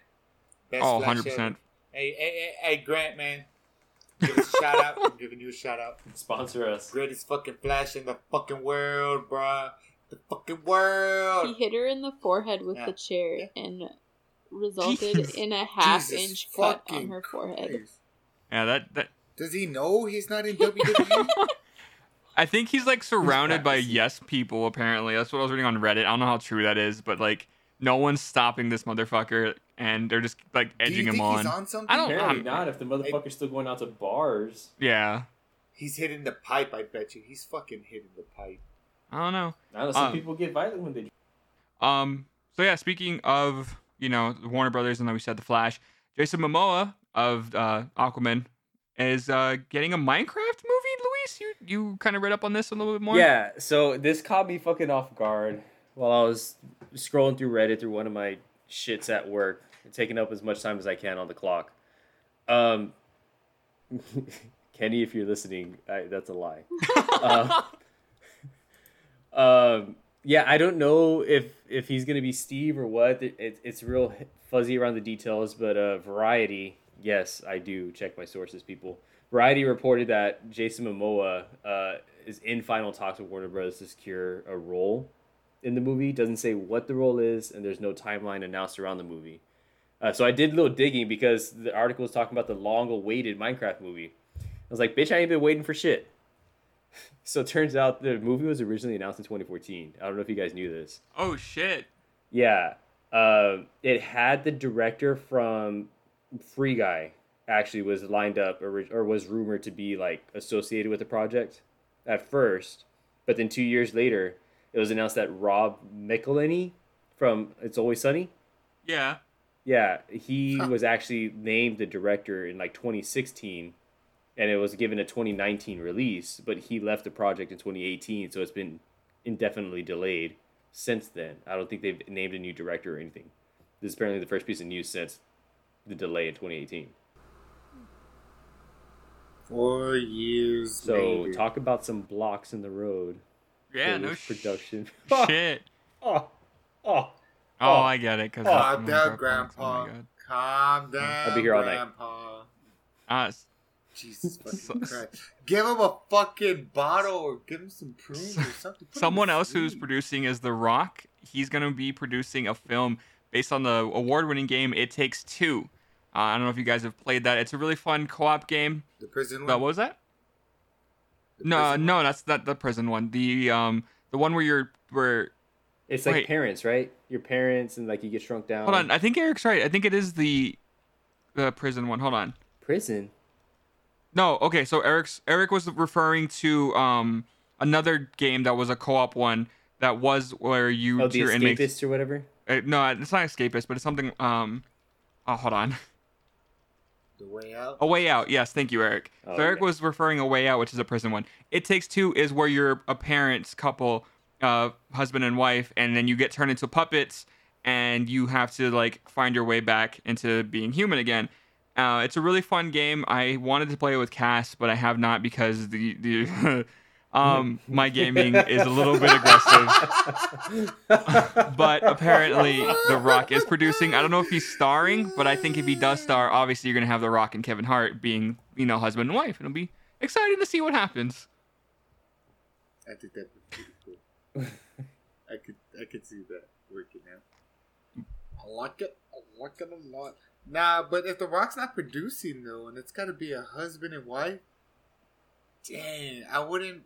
Speaker 5: Best
Speaker 2: Oh, 100 percent.
Speaker 5: Hey, hey, hey, hey, Grant, man. Give us a shout out. I'm giving you a shout out.
Speaker 3: Sponsor us.
Speaker 5: Greatest fucking Flash in the fucking world, bruh. The fucking world.
Speaker 4: He hit her in the forehead with
Speaker 5: Yeah.
Speaker 4: the chair
Speaker 5: Yeah.
Speaker 4: and resulted
Speaker 2: Jesus.
Speaker 4: in a half
Speaker 5: Jesus
Speaker 4: inch cut on her forehead.
Speaker 5: Christ.
Speaker 2: Yeah, that that
Speaker 5: Does he know he's not in WWE?
Speaker 2: I think he's like surrounded by yes people. Apparently, that's what I was reading on Reddit. I don't know how true that is, but like no one's stopping this motherfucker, and they're just like
Speaker 5: Do you
Speaker 2: edging
Speaker 5: think
Speaker 2: him on.
Speaker 5: he's on something?
Speaker 2: I don't-
Speaker 3: Apparently
Speaker 2: I'm-
Speaker 3: not. If the motherfucker's still going out to bars,
Speaker 2: Yeah,
Speaker 5: He's hitting the pipe. I bet you. He's fucking hitting the pipe.
Speaker 2: I don't know.
Speaker 3: I know some
Speaker 2: Um,
Speaker 3: people get violent when they.
Speaker 2: Um. So yeah, speaking of you know the Warner Brothers and then we said, the Flash, Jason Momoa of uh, Aquaman is uh, getting a Minecraft movie. Luis, you you kind of read up on this a little bit more.
Speaker 3: Yeah, so this caught me fucking off guard while I was scrolling through Reddit through one of my shits at work, taking up as much time as I can on the clock. Um, Kenny, if you're listening, I, that's a lie. uh, um, yeah, I don't know if if he's gonna be Steve or what. It, it, it's real fuzzy around the details, but uh, Variety, yes, I do check my sources, people. Variety reported that Jason Momoa uh, is in final talks with Warner Bros. to secure a role in the movie. Doesn't say what the role is, and there's no timeline announced around the movie. Uh, so I did a little digging because the article was talking about the long-awaited Minecraft movie. I was like, bitch, I ain't been waiting for shit. So it turns out the movie was originally announced in 2014. I don't know if you guys knew this.
Speaker 2: Oh shit.
Speaker 3: Yeah. Um, it had the director from Free Guy actually was lined up or, or was rumored to be like associated with the project at first, but then two years later, it was announced that Rob McElhenney from It's Always Sunny,
Speaker 2: Yeah.
Speaker 3: yeah, he
Speaker 5: Huh.
Speaker 3: was actually named the director in like 2016, and it was given a 2019 release, but he left the project in 2018, so it's been indefinitely delayed since then. I don't think they've named a new director or anything. This is apparently the first piece of news since the delay in 2018.
Speaker 5: Four years
Speaker 3: So
Speaker 5: later.
Speaker 3: talk about some blocks in the road.
Speaker 2: Yeah. No
Speaker 3: this
Speaker 2: sh-
Speaker 3: production.
Speaker 2: shit.
Speaker 3: oh, oh.
Speaker 2: Oh, I get it. Cause
Speaker 3: Oh,
Speaker 5: Calm down,
Speaker 2: Minecraft
Speaker 5: Grandpa.
Speaker 2: Oh.
Speaker 5: Calm down,
Speaker 3: I'll be here all night.
Speaker 5: Grandpa.
Speaker 2: Uh, s-
Speaker 5: Jesus fucking Christ. Give him a fucking bottle or give him some prunes or something. Put
Speaker 2: someone
Speaker 5: to
Speaker 2: else who's producing is The Rock. He's gonna be producing a film based on the award-winning game It Takes Two. Uh, I don't know if you guys have played that. It's a really fun co-op game.
Speaker 5: The prison one?
Speaker 2: what was that?
Speaker 5: The
Speaker 2: No, no,
Speaker 5: one?
Speaker 2: that's not the prison one. The um, the one where you're where.
Speaker 3: It's like
Speaker 2: Wait.
Speaker 3: parents, right? Your parents, and like you get shrunk down.
Speaker 2: Hold on, I think Eric's right. I think it is the, the prison one. Hold on.
Speaker 3: Prison.
Speaker 2: No, okay. So Eric's Eric was referring to um another game that was a co-op one that was where you
Speaker 3: Oh, the
Speaker 2: your inmates.
Speaker 3: or whatever.
Speaker 2: Uh, no, it's not escapist, but it's something. Um, oh, hold on.
Speaker 5: The way out?
Speaker 2: A Way Out. Yes, thank you, Eric.
Speaker 3: Oh,
Speaker 2: so Eric
Speaker 3: yeah.
Speaker 2: was referring A Way Out, which is a prison one. It Takes Two is where you're a parents couple, uh, husband and wife, and then you get turned into puppets, and you have to like find your way back into being human again. Uh, it's a really fun game. I wanted to play it with Cass, but I have not because the the um my gaming is a little bit aggressive. but apparently The Rock is producing. I don't know if he's starring, but I think if he does star, obviously you're gonna have The Rock and Kevin Hart being, you know, husband and wife. It'll be exciting to see what happens.
Speaker 5: I think that would be pretty cool. I could I could see that working out. I like it. I like it a lot. Nah, but if The Rock's not producing though, and it's got to be a husband and wife, dang, I wouldn't.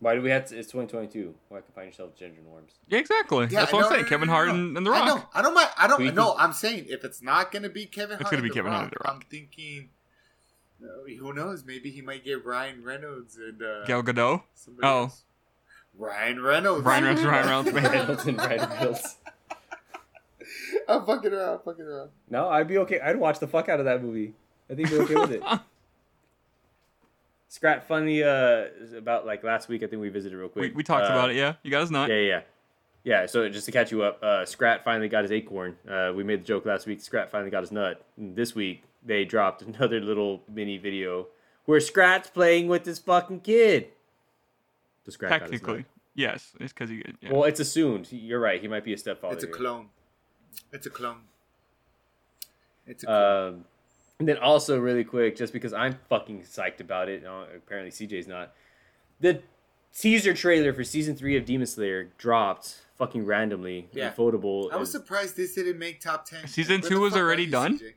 Speaker 3: Why do we have to? It's 2022. Why confine yourself to gender norms?
Speaker 2: Yeah, exactly.
Speaker 5: Yeah,
Speaker 2: That's what
Speaker 5: no,
Speaker 2: I'm saying.
Speaker 5: no, no,
Speaker 2: Kevin Hart
Speaker 5: no.
Speaker 2: and, and The
Speaker 5: I
Speaker 2: Rock.
Speaker 5: know. I don't mind. I don't. No,
Speaker 3: think-
Speaker 5: I'm saying if it's not gonna be Kevin
Speaker 2: It's gonna be
Speaker 5: The
Speaker 2: Kevin Hart and The Rock.
Speaker 5: I'm thinking. uh, who knows? Maybe he might get Ryan Reynolds and uh,
Speaker 2: Gal Gadot. Oh.
Speaker 5: else. Ryan Reynolds.
Speaker 2: Ryan Reynolds. Ryan Reynolds. man.
Speaker 3: Reynolds and Ryan Reynolds.
Speaker 5: I'm fucking around. I'm Fucking around.
Speaker 3: No, I'd be okay. I'd watch the fuck out of that movie. I think we're okay with it. Scrat funny uh about like last week I think we visited real quick.
Speaker 2: we talked
Speaker 3: Uh,
Speaker 2: about it. Yeah, you guys not.
Speaker 3: Yeah, yeah, yeah. Yeah, so just to catch you up, uh, Scrat finally got his acorn. Uh, we made the joke last week. Scrat finally got his nut. And this week they dropped another little mini video where Scrat's playing with this fucking kid. The Scrat got his nut.
Speaker 2: Technically, yes. It's because he. Yeah.
Speaker 3: Well, it's assumed. You're right. He might be a stepfather.
Speaker 5: It's a
Speaker 3: here.
Speaker 5: clone. It's a clone. It's a clone.
Speaker 3: Um, and then also really quick, just because I'm fucking psyched about it. uh, apparently CJ's not. The teaser trailer for season three of Demon Slayer dropped fucking randomly.
Speaker 5: Yeah.
Speaker 3: And Votable.
Speaker 5: I was
Speaker 3: is-
Speaker 5: surprised this didn't make top ten.
Speaker 2: Season
Speaker 5: Where
Speaker 2: two was already
Speaker 5: you,
Speaker 2: done?
Speaker 5: CJ?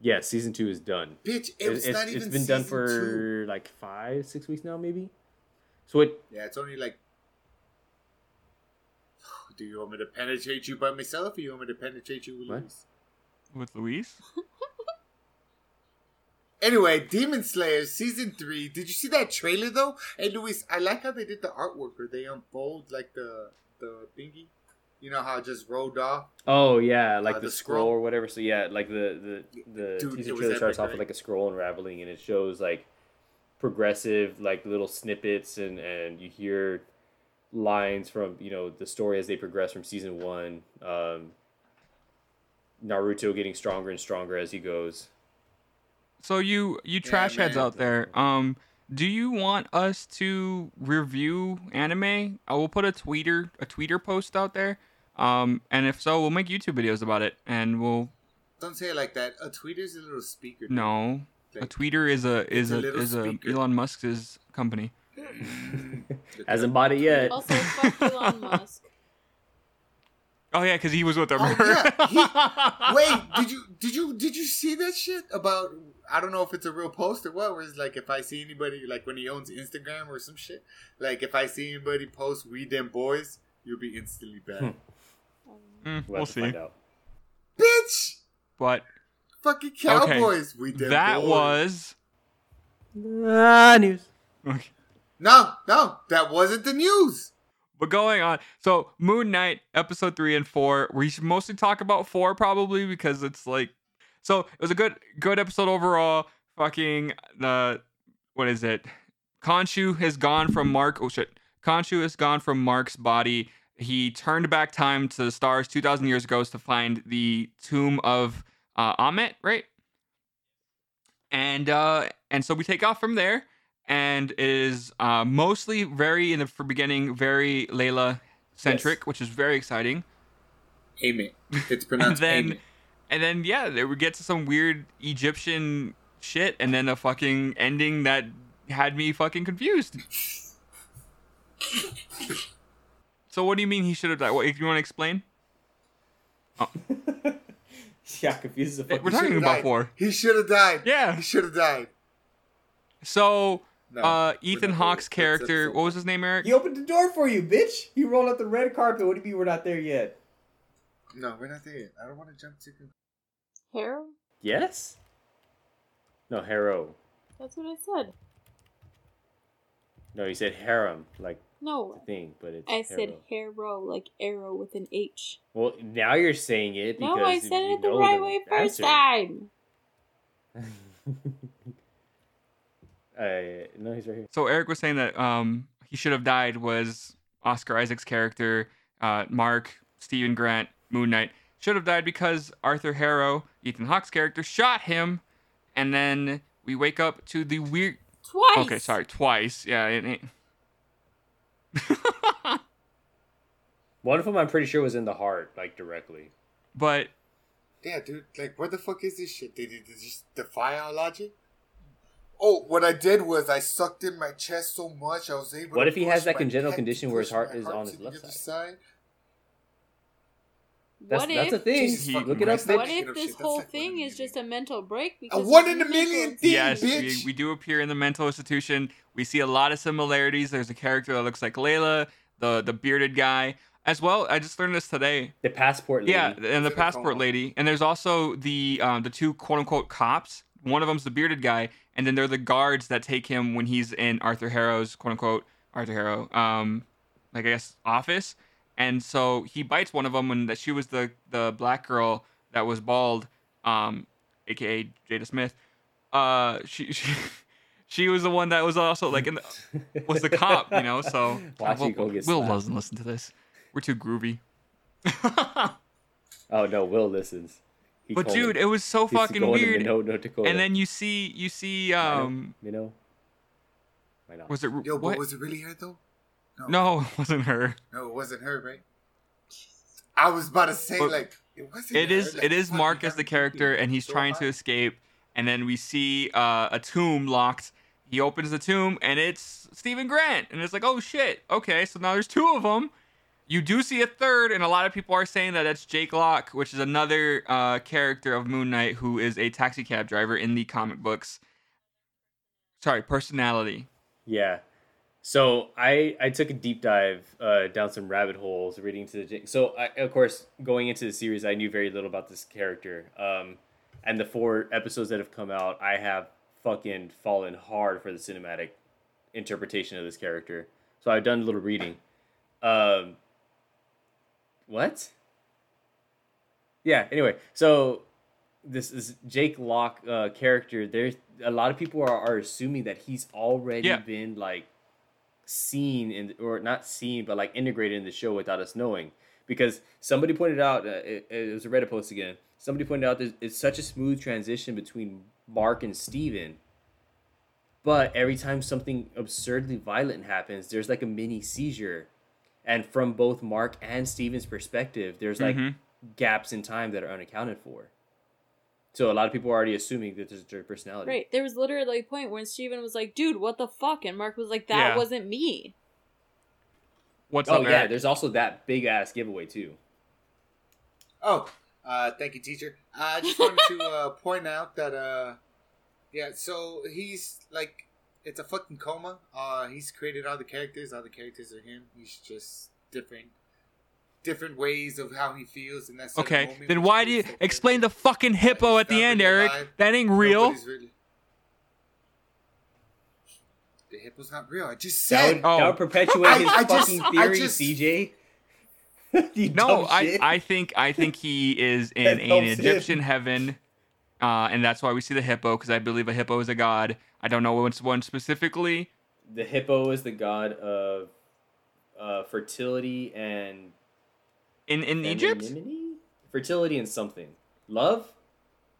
Speaker 3: yeah, season two is done.
Speaker 5: Bitch, it
Speaker 3: It-
Speaker 5: was
Speaker 3: it's,
Speaker 5: not even.
Speaker 3: it's been done
Speaker 5: season
Speaker 3: for like five, six weeks now, maybe. So it
Speaker 5: Yeah, it's only like. Do you want me to penetrate you by myself, or you want me to penetrate you with
Speaker 3: What?
Speaker 5: Luis?
Speaker 2: With Luis.
Speaker 5: Anyway, Demon Slayer season three. Did you see that trailer though? Hey, Luis, I like how they did the artwork where they unfold like the the thingy. You know how it just rolled off.
Speaker 3: Oh yeah, like
Speaker 5: Uh,
Speaker 3: the,
Speaker 5: the
Speaker 3: scroll.
Speaker 5: scroll?
Speaker 3: or whatever. So yeah, like the the the
Speaker 5: Dude,
Speaker 3: teaser trailer starts
Speaker 5: epic,
Speaker 3: off with like a scroll unraveling, and it shows like progressive like little snippets, and and you hear lines from you know the story as they progress from season one. Um, Naruto getting stronger and stronger as he goes.
Speaker 2: So you you trash heads out there, um, do you want us to review anime? I will put a tweeter a tweeter post out there, um, and if so, we'll make YouTube videos about it, and we'll
Speaker 5: Don't say it like that. A tweeter is a little speaker. dude.
Speaker 2: no. A tweeter is a is
Speaker 5: a
Speaker 2: a,
Speaker 5: little
Speaker 2: is a
Speaker 5: speaker.
Speaker 2: Elon Musk's company.
Speaker 3: Hasn't bought it yet.
Speaker 4: Also, fuck Elon Musk.
Speaker 2: Oh yeah, because he was with her.
Speaker 5: Oh, yeah, Wait, did you did you did you see that shit about? I don't know if it's a real post or what. Where it's like if I see anybody like when he owns Instagram or some shit. Like if I see anybody post "We Them Boys," you'll be instantly bad.
Speaker 2: Mm,
Speaker 3: We'll,
Speaker 2: we'll see.
Speaker 3: find.
Speaker 5: Bitch,
Speaker 2: But
Speaker 5: fucking cowboys. We them
Speaker 2: that
Speaker 5: boys.
Speaker 2: was
Speaker 3: Ah, news.
Speaker 2: okay.
Speaker 5: No, no, that wasn't the news.
Speaker 2: But going on, so Moon Knight episode three and four. We should mostly talk about four probably because it's like, so it was a good good episode overall. Fucking the what is it? Khonshu has gone from Mark. Oh shit, Khonshu has gone from Mark's body. He turned back time to the stars two thousand years ago to find the tomb of uh, right? And uh, and so we take off from there and is uh, mostly very in the for beginning very Layla centric, which is very exciting.
Speaker 5: Amen. It's
Speaker 2: And then
Speaker 5: Amen.
Speaker 2: and then yeah, there we get to some weird Egyptian shit, and then a fucking ending that had me fucking confused. so what do you mean he should have died? What you want to explain? Oh.
Speaker 3: Yeah, confused the fuck.
Speaker 2: We're talking about
Speaker 5: died.
Speaker 2: four.
Speaker 5: He should have died.
Speaker 2: Yeah.
Speaker 5: he should have died.
Speaker 2: So
Speaker 5: No,
Speaker 2: uh, Ethan Hawke's character,
Speaker 5: episode
Speaker 2: what was his name, Eric?
Speaker 3: He opened the door for you, bitch. He rolled out the red carpet. What do you mean we're not there yet?
Speaker 5: No, we're not there yet. I don't want to jump to. con-
Speaker 4: Harrow?
Speaker 3: Yes. No, Harrow.
Speaker 4: That's what I said.
Speaker 3: No, you said harem, like
Speaker 4: No.
Speaker 3: thing, but it's.
Speaker 4: I said
Speaker 3: Harrow.
Speaker 4: harrow, like arrow with an H.
Speaker 3: Well, now you're saying it because
Speaker 4: No, I said
Speaker 3: you
Speaker 4: it the
Speaker 3: know
Speaker 4: right way first
Speaker 3: answer.
Speaker 4: time.
Speaker 3: uh, no, he's right here.
Speaker 2: So Eric was saying that um he should have died was Oscar Isaac's character, uh, Mark, Stephen Grant, Moon Knight should have died because Arthur Harrow, Ethan Hawke's character, shot him, and then we wake up to the weird.
Speaker 4: Twice.
Speaker 2: Okay, sorry, twice. Yeah, it, it-
Speaker 3: One of them, I'm pretty sure, was in the heart, like directly.
Speaker 2: but
Speaker 5: Yeah, dude. Like, where the fuck is this shit? Did it just defy our logic? Oh, what I did was I sucked in my chest so much I was able.
Speaker 3: What
Speaker 5: to
Speaker 3: if he has that congenital condition where his heart
Speaker 5: my
Speaker 3: is on his left
Speaker 5: other
Speaker 3: side? That's
Speaker 4: what
Speaker 3: that's
Speaker 4: if
Speaker 3: a thing. Look it up, bitch.
Speaker 4: what if this whole
Speaker 5: like
Speaker 4: thing is just a mental break?
Speaker 5: A
Speaker 4: Because
Speaker 5: one in a million
Speaker 4: Nichols-
Speaker 5: thing,
Speaker 2: yes, we,
Speaker 5: bitch.
Speaker 2: we do appear in the mental institution. We see a lot of similarities. There's a character that looks like Layla, the the bearded guy, as well. I just learned this today.
Speaker 3: The passport lady.
Speaker 2: Yeah, and the passport lady, and there's also the um, the two quote unquote cops. One of them's the bearded guy, and then they're the guards that take him when he's in Arthur Harrow's quote unquote Arthur Harrow, um, like I guess office. And so he bites one of them when that she was the the black girl that was bald, um, aka Jada Smith. Uh, she she. She was the one that was also like in the, was the cop, you know. So
Speaker 3: Watch
Speaker 2: Will, Will
Speaker 3: slapped.
Speaker 2: doesn't listen to this. We're too groovy.
Speaker 3: Oh no, Will listens. He
Speaker 2: But
Speaker 3: called me.
Speaker 2: dude, it was so
Speaker 3: He's
Speaker 2: fucking weird.
Speaker 3: Minot, North Dakota.
Speaker 2: And then you see, you see,
Speaker 3: Minot,
Speaker 2: um,
Speaker 3: Minot. Why not?
Speaker 2: was it
Speaker 5: Yo,
Speaker 2: what?
Speaker 5: but was it really her though?
Speaker 2: no, it wasn't her.
Speaker 5: no, it wasn't her, right? I was about to say
Speaker 2: But
Speaker 5: like it wasn't.
Speaker 2: It
Speaker 5: her,
Speaker 2: is,
Speaker 5: like,
Speaker 2: it is Mark as the character, and he's
Speaker 5: so
Speaker 2: trying to escape. And then we see uh, a tomb locked. He opens the tomb, and it's Stephen Grant, and it's like, oh shit, okay, so now there's two of them. You do see a third, and a lot of people are saying that that's Jake Locke, which is another uh, character of Moon Knight who is a taxi cab driver in the comic books. Sorry, personality.
Speaker 3: Yeah. So I I took a deep dive uh, down some rabbit holes reading to the Jake. So I, of course going into the series I knew very little about this character. Um, and the four episodes that have come out, I have fucking fallen hard for the cinematic interpretation of this character. So I've done a little reading. Um, what? Yeah. Anyway, so this is Jake Locke uh, character. There's a lot of people are, are assuming that he's already
Speaker 2: Yeah.
Speaker 3: been like seen in or not seen but like integrated in the show without us knowing because somebody pointed out uh, it, it was a reddit post again somebody pointed out that it's such a smooth transition between mark and steven but every time something absurdly violent happens there's like a mini seizure and from both mark and steven's perspective there's like
Speaker 2: Mhm.
Speaker 3: gaps in time that are unaccounted for so a lot of people are already assuming that there's a third personality
Speaker 4: Right. There was literally a point when Steven was like, dude, what the fuck? And Mark was like, that
Speaker 2: Yeah.
Speaker 4: wasn't me.
Speaker 2: What's
Speaker 3: oh
Speaker 2: up,
Speaker 3: yeah
Speaker 2: Eric?
Speaker 3: there's also that big ass giveaway too
Speaker 5: Oh, uh, thank you, teacher. I just wanted to uh, point out that, uh, yeah, so he's like, it's a fucking coma. Uh, he's created all the characters. All the characters are him. He's just different, different ways of how he feels and that's
Speaker 2: Okay,
Speaker 5: moment,
Speaker 2: then why do you
Speaker 5: so cool.
Speaker 2: explain the fucking hippo at the end,
Speaker 5: really
Speaker 2: Eric?
Speaker 5: alive.
Speaker 2: That ain't real.
Speaker 5: Really- The hippo's not real. I just
Speaker 3: That
Speaker 5: said.
Speaker 3: would,
Speaker 2: Oh.
Speaker 3: that would perpetuate
Speaker 5: I-
Speaker 3: his
Speaker 5: I just-
Speaker 3: fucking
Speaker 5: I
Speaker 3: theory,
Speaker 5: just-
Speaker 3: CJ.
Speaker 2: No, I. I think I think he is in an
Speaker 3: helps him.
Speaker 2: Egyptian heaven, uh, and that's why we see the hippo because I believe a hippo is a god. I don't know which one specifically.
Speaker 3: the hippo is the god of uh, fertility and
Speaker 2: In in Egypt,
Speaker 3: femininity? Fertility and something. Love?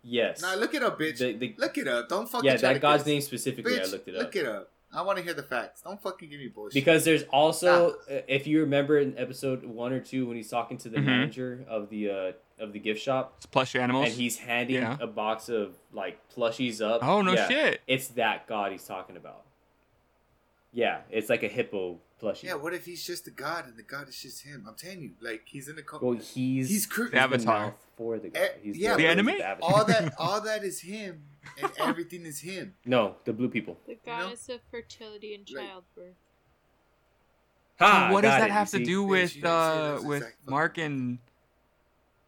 Speaker 3: Yes.
Speaker 5: Nah, look it up, bitch.
Speaker 3: The- the-
Speaker 5: look it up. Don't fucking.
Speaker 3: yeah, that god's name specifically, I
Speaker 5: Bitch,
Speaker 3: looked it up.
Speaker 5: Look it up. I want to hear the facts. Don't fucking give me bullshit.
Speaker 3: Because there's also, uh, if you remember in episode one or two when he's talking to the
Speaker 2: Mhm.
Speaker 3: manager of the uh, of the gift shop,
Speaker 2: it's plush animals.
Speaker 3: and he's handing
Speaker 2: Yeah.
Speaker 3: a box of like plushies up.
Speaker 2: oh no
Speaker 3: Yeah,
Speaker 2: shit!
Speaker 3: It's that god he's talking about. Yeah, it's like a hippo plushie.
Speaker 5: yeah, what if he's just a god and the god is just him? I'm telling you, like he's in the. Co-
Speaker 3: Well, he's
Speaker 5: He's cr-
Speaker 3: the
Speaker 2: Avatar.
Speaker 3: mouth for the god.
Speaker 5: Eh,
Speaker 3: He's
Speaker 5: yeah,
Speaker 2: The
Speaker 3: he's
Speaker 2: anime?
Speaker 3: avatar.
Speaker 5: all that, all that is him, and everything is him.
Speaker 3: No, the blue people.
Speaker 4: The
Speaker 5: know?
Speaker 4: goddess of fertility and
Speaker 5: Like-
Speaker 4: childbirth.
Speaker 3: Ha!
Speaker 2: So what does that
Speaker 3: it,
Speaker 2: have to
Speaker 3: see?
Speaker 2: do with
Speaker 5: you
Speaker 2: uh with
Speaker 5: exact fucking
Speaker 2: Mark and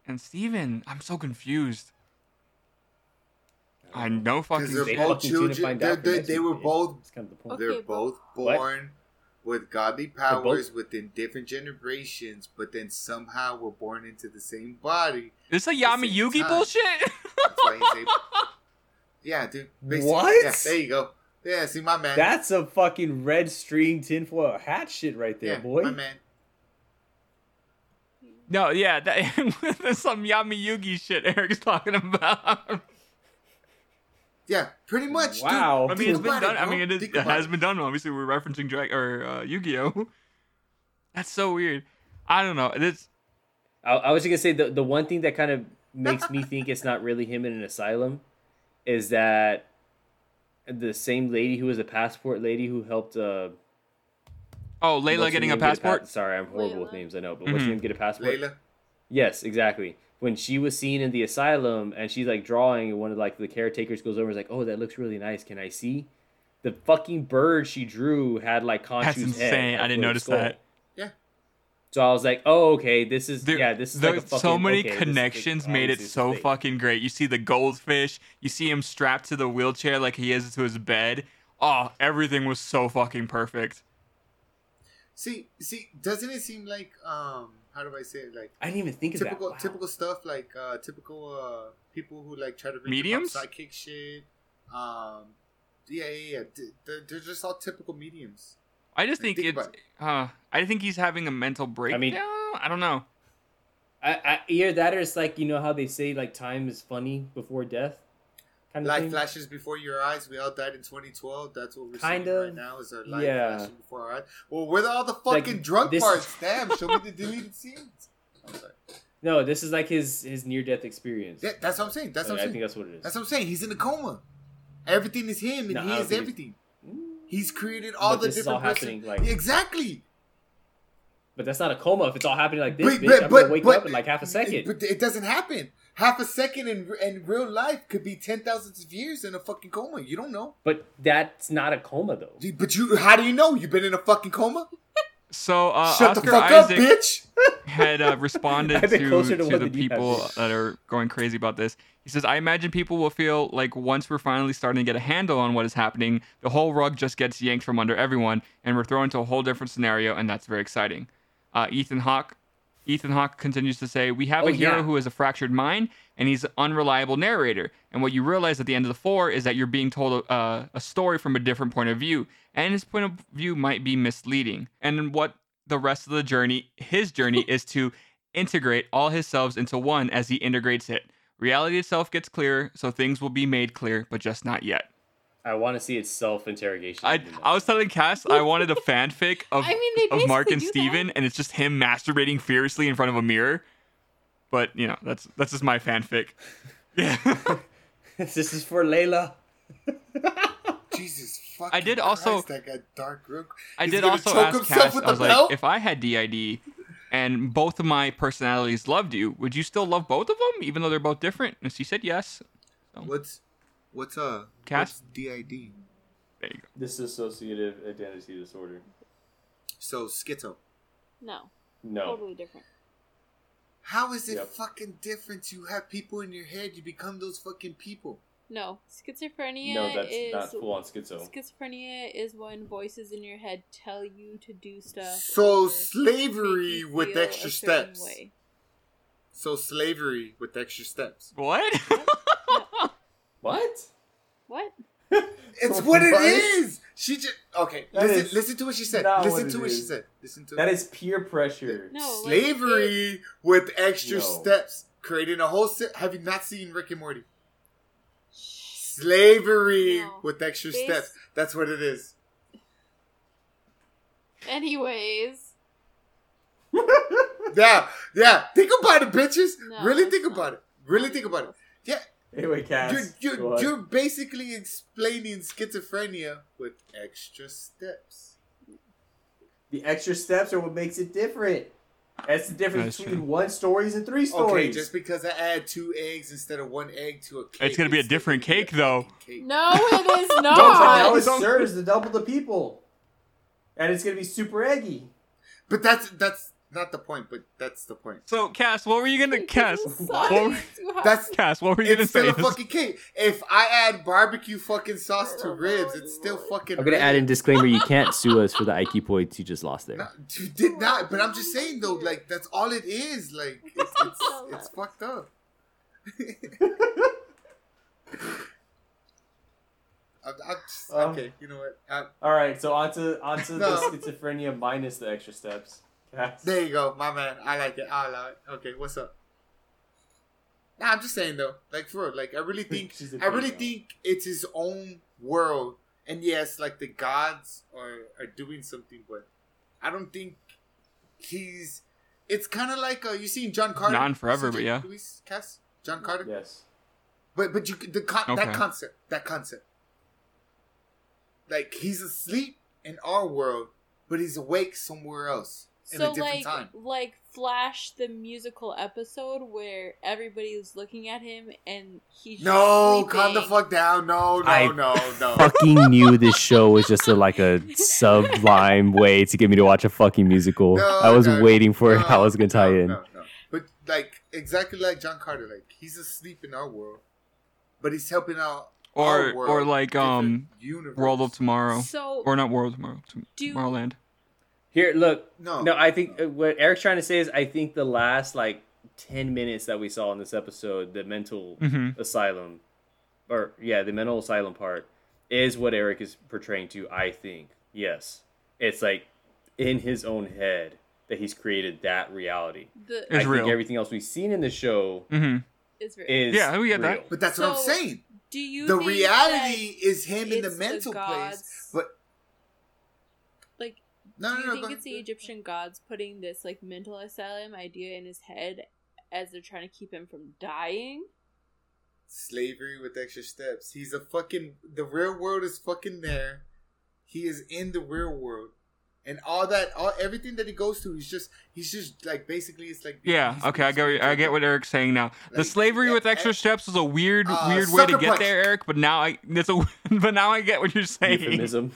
Speaker 2: and Steven? I'm so confused. I know fucking.
Speaker 5: Because they're
Speaker 3: They
Speaker 5: both
Speaker 3: fucking tune
Speaker 5: children.
Speaker 3: find
Speaker 5: They,
Speaker 3: for
Speaker 5: they, they were both.
Speaker 3: Kind of the point.
Speaker 4: Okay,
Speaker 5: They're
Speaker 4: but-
Speaker 5: both
Speaker 3: What?
Speaker 5: born with godly
Speaker 3: both-
Speaker 5: powers within different generations, but then somehow were born into the same body.
Speaker 2: This a Yami
Speaker 5: same
Speaker 2: Yugi
Speaker 5: time.
Speaker 2: bullshit?
Speaker 5: That's why he's able. Yeah, dude.
Speaker 3: What?
Speaker 5: Yeah, there you go. Yeah, see my man.
Speaker 3: That's a fucking red string tinfoil hat shit right there,
Speaker 5: yeah,
Speaker 3: boy.
Speaker 5: my man.
Speaker 2: no, yeah, that, that's some Yami Yugi shit Eric's talking about.
Speaker 5: Yeah, pretty much. dude.
Speaker 3: Wow.
Speaker 2: I mean, it's been done.
Speaker 5: it,
Speaker 2: I mean, it, is, it has
Speaker 5: it.
Speaker 2: been done. Obviously, we're referencing Drag or uh, Yu-Gi-Oh. That's so weird. I don't know. It's
Speaker 3: I, I was just gonna say the the one thing that kind of makes me think it's not really him in an asylum is that the same lady who was a passport lady who helped uh
Speaker 2: oh Layla getting a
Speaker 3: name get pa-
Speaker 2: passport.
Speaker 3: sorry, I'm horrible with names, I know, but what's her name get a passport?
Speaker 5: Layla.
Speaker 3: Yes, exactly. When she was seen in the asylum and she's like drawing, and one of like the caretakers goes over and is like, "Oh, that looks really nice. Can I see?" The fucking bird she drew had like Khonshu's
Speaker 2: That's
Speaker 3: head.
Speaker 2: insane. I didn't notice
Speaker 3: skull.
Speaker 2: that. Yeah.
Speaker 3: So I was like, "Oh, okay. This is
Speaker 2: There-
Speaker 3: yeah. This is
Speaker 2: there-
Speaker 3: like a fucking."
Speaker 2: so many
Speaker 3: okay, this like,
Speaker 2: connections made it so
Speaker 3: fake.
Speaker 2: fucking great. You see the goldfish, you see him strapped to the wheelchair like he is to his bed. Oh, everything was so fucking perfect.
Speaker 5: See, see, doesn't it seem like um, how do I say it? Like
Speaker 3: I didn't even think of
Speaker 5: typical,
Speaker 3: that. Wow.
Speaker 5: typical stuff, like uh, typical uh, people who like try to bring
Speaker 2: Mediums?
Speaker 5: up sidekick shit. Um, yeah, yeah, yeah. They're, they're just all typical mediums.
Speaker 2: I just think,
Speaker 5: Think
Speaker 2: it's.
Speaker 5: about
Speaker 2: Uh, I think he's having a mental breakdown.
Speaker 3: mean-
Speaker 2: I don't know.
Speaker 3: I, I either that or it's like you know how they say like time is funny before death, kind of
Speaker 5: Life
Speaker 3: thing.
Speaker 5: flashes before your eyes. We all died in 2012. That's what we're
Speaker 3: Kind
Speaker 5: seeing
Speaker 3: of.
Speaker 5: right now. Is our life
Speaker 3: Yeah.
Speaker 5: flashing before our eyes? Well, where are all the
Speaker 3: Like,
Speaker 5: fucking drunk
Speaker 3: this-
Speaker 5: parts? Damn, show me the deleted scenes. I'm sorry.
Speaker 3: No, this is like his his near death experience.
Speaker 5: Yeah, that's what I'm saying. That's
Speaker 3: Like,
Speaker 5: what
Speaker 3: I'm saying.
Speaker 5: I'm
Speaker 3: think that's what it is.
Speaker 5: That's what I'm saying. He's in a coma. Everything is him, and
Speaker 3: No,
Speaker 5: he is everything. Mm. He's created all
Speaker 3: But
Speaker 5: the different
Speaker 3: all happening, like-
Speaker 5: exactly.
Speaker 3: But that's not a coma if it's all happening like this,
Speaker 5: But-
Speaker 3: bitch.
Speaker 5: but-
Speaker 3: I'm gonna wake
Speaker 5: but-
Speaker 3: up in like half a second.
Speaker 5: But it doesn't happen. Half a second in in real life could be ten thousands of years in a fucking coma. You don't know.
Speaker 3: But that's not a coma though.
Speaker 5: Dude, But you, how do you know? You've been in a fucking coma.
Speaker 2: So uh,
Speaker 5: Shut
Speaker 2: Oscar
Speaker 5: the fuck
Speaker 2: Isaac
Speaker 5: up, bitch.
Speaker 2: had uh, responded
Speaker 3: I've
Speaker 2: to,
Speaker 3: to
Speaker 2: to the
Speaker 3: than you have,
Speaker 2: people that are going crazy about this. He says, I imagine people will feel like once we're finally starting to get a handle on what is happening, the whole rug just gets yanked from under everyone, and we're thrown into a whole different scenario, and that's very exciting. Uh, Ethan Hawke. Ethan Hawke continues to say, We have
Speaker 3: Oh,
Speaker 2: a hero
Speaker 3: yeah.
Speaker 2: who has a fractured mind, and he's an unreliable narrator. And what you realize at the end of the four is that you're being told a, uh, a story from a different point of view, and his point of view might be misleading. And what the rest of the journey, his journey, is to integrate all his selves into one as he integrates it. Reality itself gets clearer, so things will be made clear, but just not yet.
Speaker 3: I want to see its self interrogation.
Speaker 2: I, I was telling Cass I wanted a fanfic of,
Speaker 4: I mean,
Speaker 2: of Mark and
Speaker 4: do that.
Speaker 2: Steven, and it's just him masturbating furiously in front of a mirror. But you know, that's that's just my fanfic. Yeah.
Speaker 3: this is for Layla.
Speaker 5: Jesus fucking
Speaker 2: I did also-
Speaker 5: that got dark real.
Speaker 2: I did also ask
Speaker 5: himself
Speaker 2: Cass, I was like,
Speaker 5: belt?
Speaker 2: if I had DID and both of my personalities loved you, would you still love both of them, even though they're both different? And she said yes.
Speaker 5: What's what's uh
Speaker 2: Cass?
Speaker 5: what's DID?
Speaker 2: There you go.
Speaker 3: This is dissociative identity disorder.
Speaker 5: So schizo.
Speaker 4: No,
Speaker 3: No.
Speaker 4: totally different.
Speaker 5: How is it
Speaker 3: Yep.
Speaker 5: fucking different? You have people in your head. You become those fucking people.
Speaker 4: No, schizophrenia
Speaker 3: No, that's
Speaker 4: is
Speaker 3: not full on schizo.
Speaker 4: schizophrenia is when voices in your head tell you to do stuff.
Speaker 5: So slavery with extra steps.
Speaker 4: way.
Speaker 5: So slavery with extra steps.
Speaker 2: What?
Speaker 3: What?
Speaker 4: What?
Speaker 5: It's what it
Speaker 3: What?
Speaker 5: is. She just okay.
Speaker 3: That
Speaker 5: listen,
Speaker 3: is
Speaker 5: listen to what she said. Listen
Speaker 3: what
Speaker 5: to
Speaker 3: it
Speaker 5: what she said. Listen to
Speaker 3: That
Speaker 5: it.
Speaker 3: is peer pressure.
Speaker 4: No, like,
Speaker 5: slavery with extra
Speaker 3: No.
Speaker 5: steps, creating a whole. Se- Have you not seen Rick and Morty? Slavery
Speaker 4: No.
Speaker 5: with extra
Speaker 4: Bas-
Speaker 5: steps. That's what it is.
Speaker 4: Anyways,
Speaker 5: Yeah, yeah. Think about it, bitches.
Speaker 4: No,
Speaker 5: really think
Speaker 4: not.
Speaker 5: about it. Really think about it. Yeah,
Speaker 3: Anyway, Cass.
Speaker 5: you're you're, you're basically explaining schizophrenia with extra steps.
Speaker 3: The extra steps are what makes it different. That's the difference
Speaker 2: That's
Speaker 3: between
Speaker 2: true.
Speaker 3: one stories and three
Speaker 5: Okay,
Speaker 3: stories.
Speaker 5: just because I add two eggs instead of one egg to a cake,
Speaker 2: It's gonna be a different
Speaker 5: gonna a
Speaker 2: cake, though.
Speaker 5: cake.
Speaker 4: no, it is
Speaker 3: no, now
Speaker 4: not.
Speaker 3: it serves to double the people, and it's gonna be super eggy.
Speaker 5: But that's that's not the point. But that's the point.
Speaker 2: so, Cass, what were you gonna Cass? What were,
Speaker 4: You
Speaker 5: That's
Speaker 2: Cass, what were you gonna say?
Speaker 5: it's still
Speaker 2: say?
Speaker 5: a fucking cake. If I add barbecue fucking sauce to ribs, it's still fucking.
Speaker 3: I'm gonna add in disclaimer: you can't sue us for the IQ points you just lost there.
Speaker 5: No, you did not. But I'm just saying though, like that's all it is. Like it's it's, it's fucked up. I'm, I'm just,
Speaker 3: Um,
Speaker 5: okay, you know what? i
Speaker 3: All right, so onto onto
Speaker 5: No.
Speaker 3: the schizophrenia minus the extra steps. Cass.
Speaker 5: there you go, my man. I like it. I allow it. Okay, what's up? Nah, I'm just saying though, like for real, like I really think
Speaker 3: She's a
Speaker 5: I really
Speaker 3: female.
Speaker 5: think it's his own world, and yes, like the gods are are doing something, but I don't think he's. It's kind of like uh, you seen John Carter.
Speaker 2: Non forever, but yeah.
Speaker 5: Luis Cass, John Carter.
Speaker 3: Yes.
Speaker 5: But but you the con-
Speaker 2: Okay.
Speaker 5: that concept that concept. Like he's asleep in our world, but he's awake somewhere else. In
Speaker 4: so
Speaker 5: a different
Speaker 4: like
Speaker 5: time.
Speaker 4: like Flash the musical episode where everybody is looking at him and he's
Speaker 5: No,
Speaker 4: sleeping.
Speaker 5: calm the fuck down. No, no,
Speaker 7: I-
Speaker 5: no, no.
Speaker 7: fucking knew this show was just a, like a sublime way to get me to watch a fucking musical.
Speaker 5: No,
Speaker 7: I was
Speaker 5: no,
Speaker 7: waiting for
Speaker 5: no,
Speaker 7: how it was gonna tie
Speaker 5: no,
Speaker 7: in.
Speaker 5: No, no. But like exactly like John Carter, like he's asleep in our world, but he's helping out
Speaker 2: Or
Speaker 5: our world,
Speaker 2: or like um
Speaker 5: universe.
Speaker 2: World of Tomorrow.
Speaker 4: So
Speaker 2: Or not World of Tomorrow.
Speaker 4: Do-
Speaker 2: Tomorrowland.
Speaker 3: Here, look.
Speaker 5: No.
Speaker 3: No, I think uh, what Eric's trying to say is I think the last like ten minutes that we saw in this episode, the mental
Speaker 2: Mhm.
Speaker 3: asylum, or yeah, the mental asylum part, is what Eric is portraying to. I think yes, it's like in his own head that he's created that reality.
Speaker 4: the
Speaker 2: It's
Speaker 3: I
Speaker 2: real.
Speaker 3: think everything else we've seen in the show
Speaker 2: hmm
Speaker 4: is very
Speaker 3: is
Speaker 2: Yeah, we get that.
Speaker 5: But that's what I'm saying.
Speaker 4: Do you
Speaker 5: The reality is him in the
Speaker 4: it's
Speaker 5: mental place. But
Speaker 4: like
Speaker 5: no,
Speaker 4: do you
Speaker 5: no.
Speaker 4: think
Speaker 5: go
Speaker 4: it's the. Egyptian gods putting this like mental asylum idea in his head as they're trying to keep him from dying?
Speaker 5: Slavery with extra steps. He's a fucking. The real world is fucking there. He is in the real world, and all that, all everything that he goes to, he's just, he's just like basically, it's like
Speaker 2: Yeah. Okay. I
Speaker 5: he's-
Speaker 2: get. I get what Eric's saying now. The slavery
Speaker 5: yeah,
Speaker 2: with extra
Speaker 5: eh,
Speaker 2: steps is a weird,
Speaker 5: uh,
Speaker 2: weird way to
Speaker 5: sucker
Speaker 2: get there, Eric. But now I. It's a. But now I get what you're saying.
Speaker 3: Euphemism.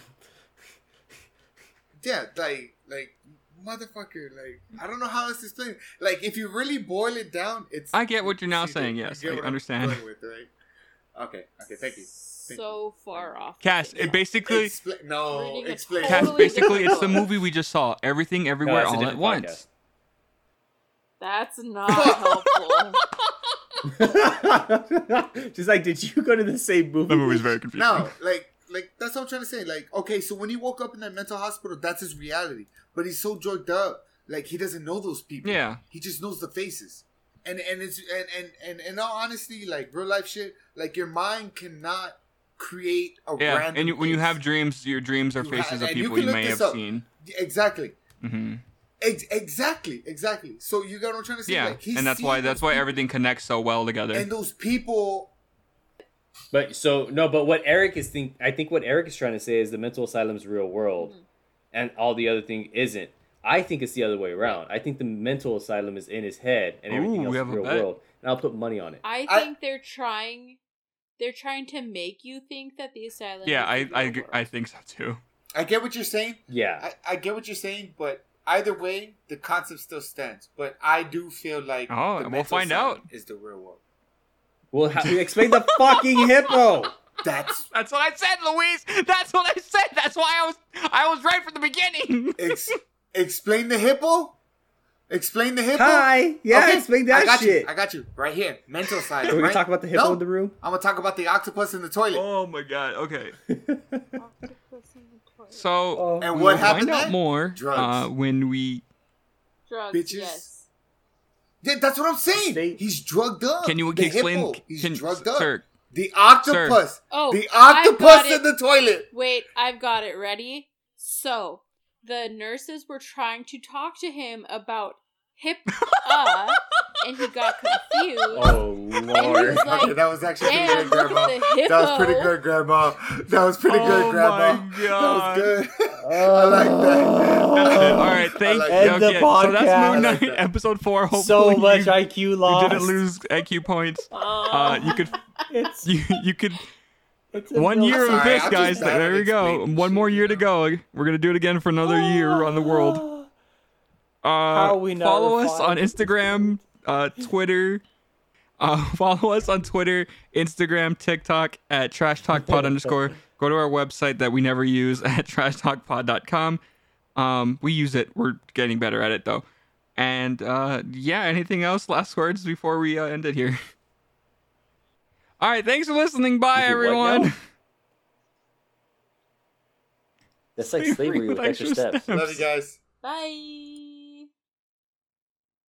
Speaker 5: Yeah, like, like motherfucker, like I don't know how else to explain. it. Like if you really boil it down, it's.
Speaker 2: I get what you're now saying.
Speaker 5: you
Speaker 2: Yes,
Speaker 5: get
Speaker 2: I understand.
Speaker 5: with, right? Okay. Okay. Thank you. Thank
Speaker 4: so far off.
Speaker 2: Cass, it basically.
Speaker 5: Expla- no,
Speaker 4: Reading a
Speaker 5: explain.
Speaker 2: Cass,
Speaker 4: totally
Speaker 2: basically, it's the movie we just saw. Everything, everywhere,
Speaker 3: it's a
Speaker 2: all at
Speaker 3: different
Speaker 2: once.
Speaker 4: That's not helpful.
Speaker 3: She's like, did you go to the same movie?
Speaker 2: That movie's very confusing.
Speaker 5: No, like, like that's what I'm trying to say. Like, okay, so when he woke up in that mental hospital, that's his reality. But he's so drugged up, like he doesn't know those people.
Speaker 2: Yeah.
Speaker 5: he just knows the faces. And and it's and and and in all honesty, like real life shit, like your mind cannot create a
Speaker 2: Yeah,
Speaker 5: random.
Speaker 2: and you, when you have dreams, your dreams are faces
Speaker 5: have-
Speaker 2: of
Speaker 5: and you
Speaker 2: people you, may have
Speaker 5: up.
Speaker 2: seen.
Speaker 5: exactly.
Speaker 2: hmm
Speaker 5: Ex- exactly, exactly. So you got what I'm trying to say?
Speaker 2: Yeah,
Speaker 5: like, he's
Speaker 2: and that's why that's
Speaker 5: those
Speaker 2: why
Speaker 5: people,
Speaker 2: everything connects so well together.
Speaker 5: And those people,
Speaker 3: But so no, but what Eric is think I think what Eric is trying to say is the mental asylum's real world,
Speaker 4: Mhm.
Speaker 3: and all the other thing isn't. I think it's the other way around. I think the mental asylum is in his head, and everything
Speaker 2: Ooh,
Speaker 3: else
Speaker 2: we
Speaker 3: is
Speaker 2: have a
Speaker 3: real
Speaker 2: bet.
Speaker 3: world. And I'll put money on it.
Speaker 4: I
Speaker 5: I-
Speaker 4: think they're trying. They're trying to make you think that the asylum.
Speaker 2: yeah,
Speaker 4: is
Speaker 2: I I,
Speaker 4: real
Speaker 2: agree-
Speaker 4: world.
Speaker 2: I think so too.
Speaker 5: I get what you're saying.
Speaker 3: Yeah,
Speaker 5: I, I get what you're saying, but either way, the concept still stands. But I do feel like
Speaker 2: Oh,
Speaker 5: the
Speaker 2: we'll find out.
Speaker 5: Is the real world?
Speaker 3: Well, ha- we explain the fucking hippo.
Speaker 5: That's
Speaker 2: That's what I said, Luis. That's what I said. That's why I was I was right from the beginning.
Speaker 5: ex- explain the hippo. Explain the hippo.
Speaker 3: Hi, yeah,
Speaker 5: Okay,
Speaker 3: explain
Speaker 5: I got
Speaker 3: shit.
Speaker 5: You. I got you right here. Mental side.
Speaker 3: Are we gonna
Speaker 5: right?
Speaker 3: talk about the hippo
Speaker 5: No,
Speaker 3: in the room?
Speaker 5: I'm gonna talk about the octopus in the toilet.
Speaker 2: oh my god. Okay.
Speaker 4: Octopus in the toilet.
Speaker 2: So
Speaker 3: Oh.
Speaker 5: And
Speaker 2: we
Speaker 5: what
Speaker 2: will
Speaker 5: happened
Speaker 2: find out
Speaker 5: then?
Speaker 2: more
Speaker 5: Drugs.
Speaker 2: uh, when we
Speaker 4: Drugs.
Speaker 5: bitches.
Speaker 4: Yes.
Speaker 5: Yeah, that's what I'm saying.
Speaker 3: They-
Speaker 5: He's drugged up.
Speaker 2: can you
Speaker 5: the
Speaker 2: explain
Speaker 5: Hippo, he's
Speaker 2: can,
Speaker 5: drugged up.
Speaker 2: sir
Speaker 5: The octopus.
Speaker 4: Oh,
Speaker 5: the octopus in the toilet.
Speaker 4: Wait, I've got it ready. So, the nurses were trying to talk to him about hip uh, and he got confused.
Speaker 3: Oh lord.
Speaker 4: like,
Speaker 5: okay, that was actually pretty good, Grandma.
Speaker 4: at the hippo.
Speaker 5: That was pretty good, Grandma. That was pretty good,
Speaker 2: Oh
Speaker 5: Grandma.
Speaker 2: my
Speaker 5: That
Speaker 2: God.
Speaker 5: was good. I like that.
Speaker 2: all right thank
Speaker 5: like
Speaker 2: you
Speaker 3: the
Speaker 2: okay, so that's. Moon
Speaker 5: I like that.
Speaker 2: episode 4 hopefully
Speaker 3: so much
Speaker 2: you,
Speaker 3: IQ
Speaker 2: you didn't lose IQ points
Speaker 4: Oh.
Speaker 2: uh, you could
Speaker 3: It's,
Speaker 2: you, you could
Speaker 3: it's
Speaker 2: one year of
Speaker 5: sorry,
Speaker 2: this
Speaker 5: I'm
Speaker 2: guys there
Speaker 5: at
Speaker 2: we go one more year
Speaker 5: you
Speaker 2: to go we're gonna do it again for another year around the world Uh,
Speaker 3: How we
Speaker 2: follow us on? Instagram, uh, Twitter. Uh, follow us on Twitter, Instagram, TikTok at Trash Talk Pod underscore. Go to our website that we never use at trashtalkpod.com. Um, we use it. We're getting better at it though. And uh, yeah, anything else? Last words before we uh, end it here. All right, thanks for listening. Bye,
Speaker 3: You do what
Speaker 2: everyone.
Speaker 3: now? That's like slavery with extra steps.
Speaker 5: Love you guys.
Speaker 4: Bye.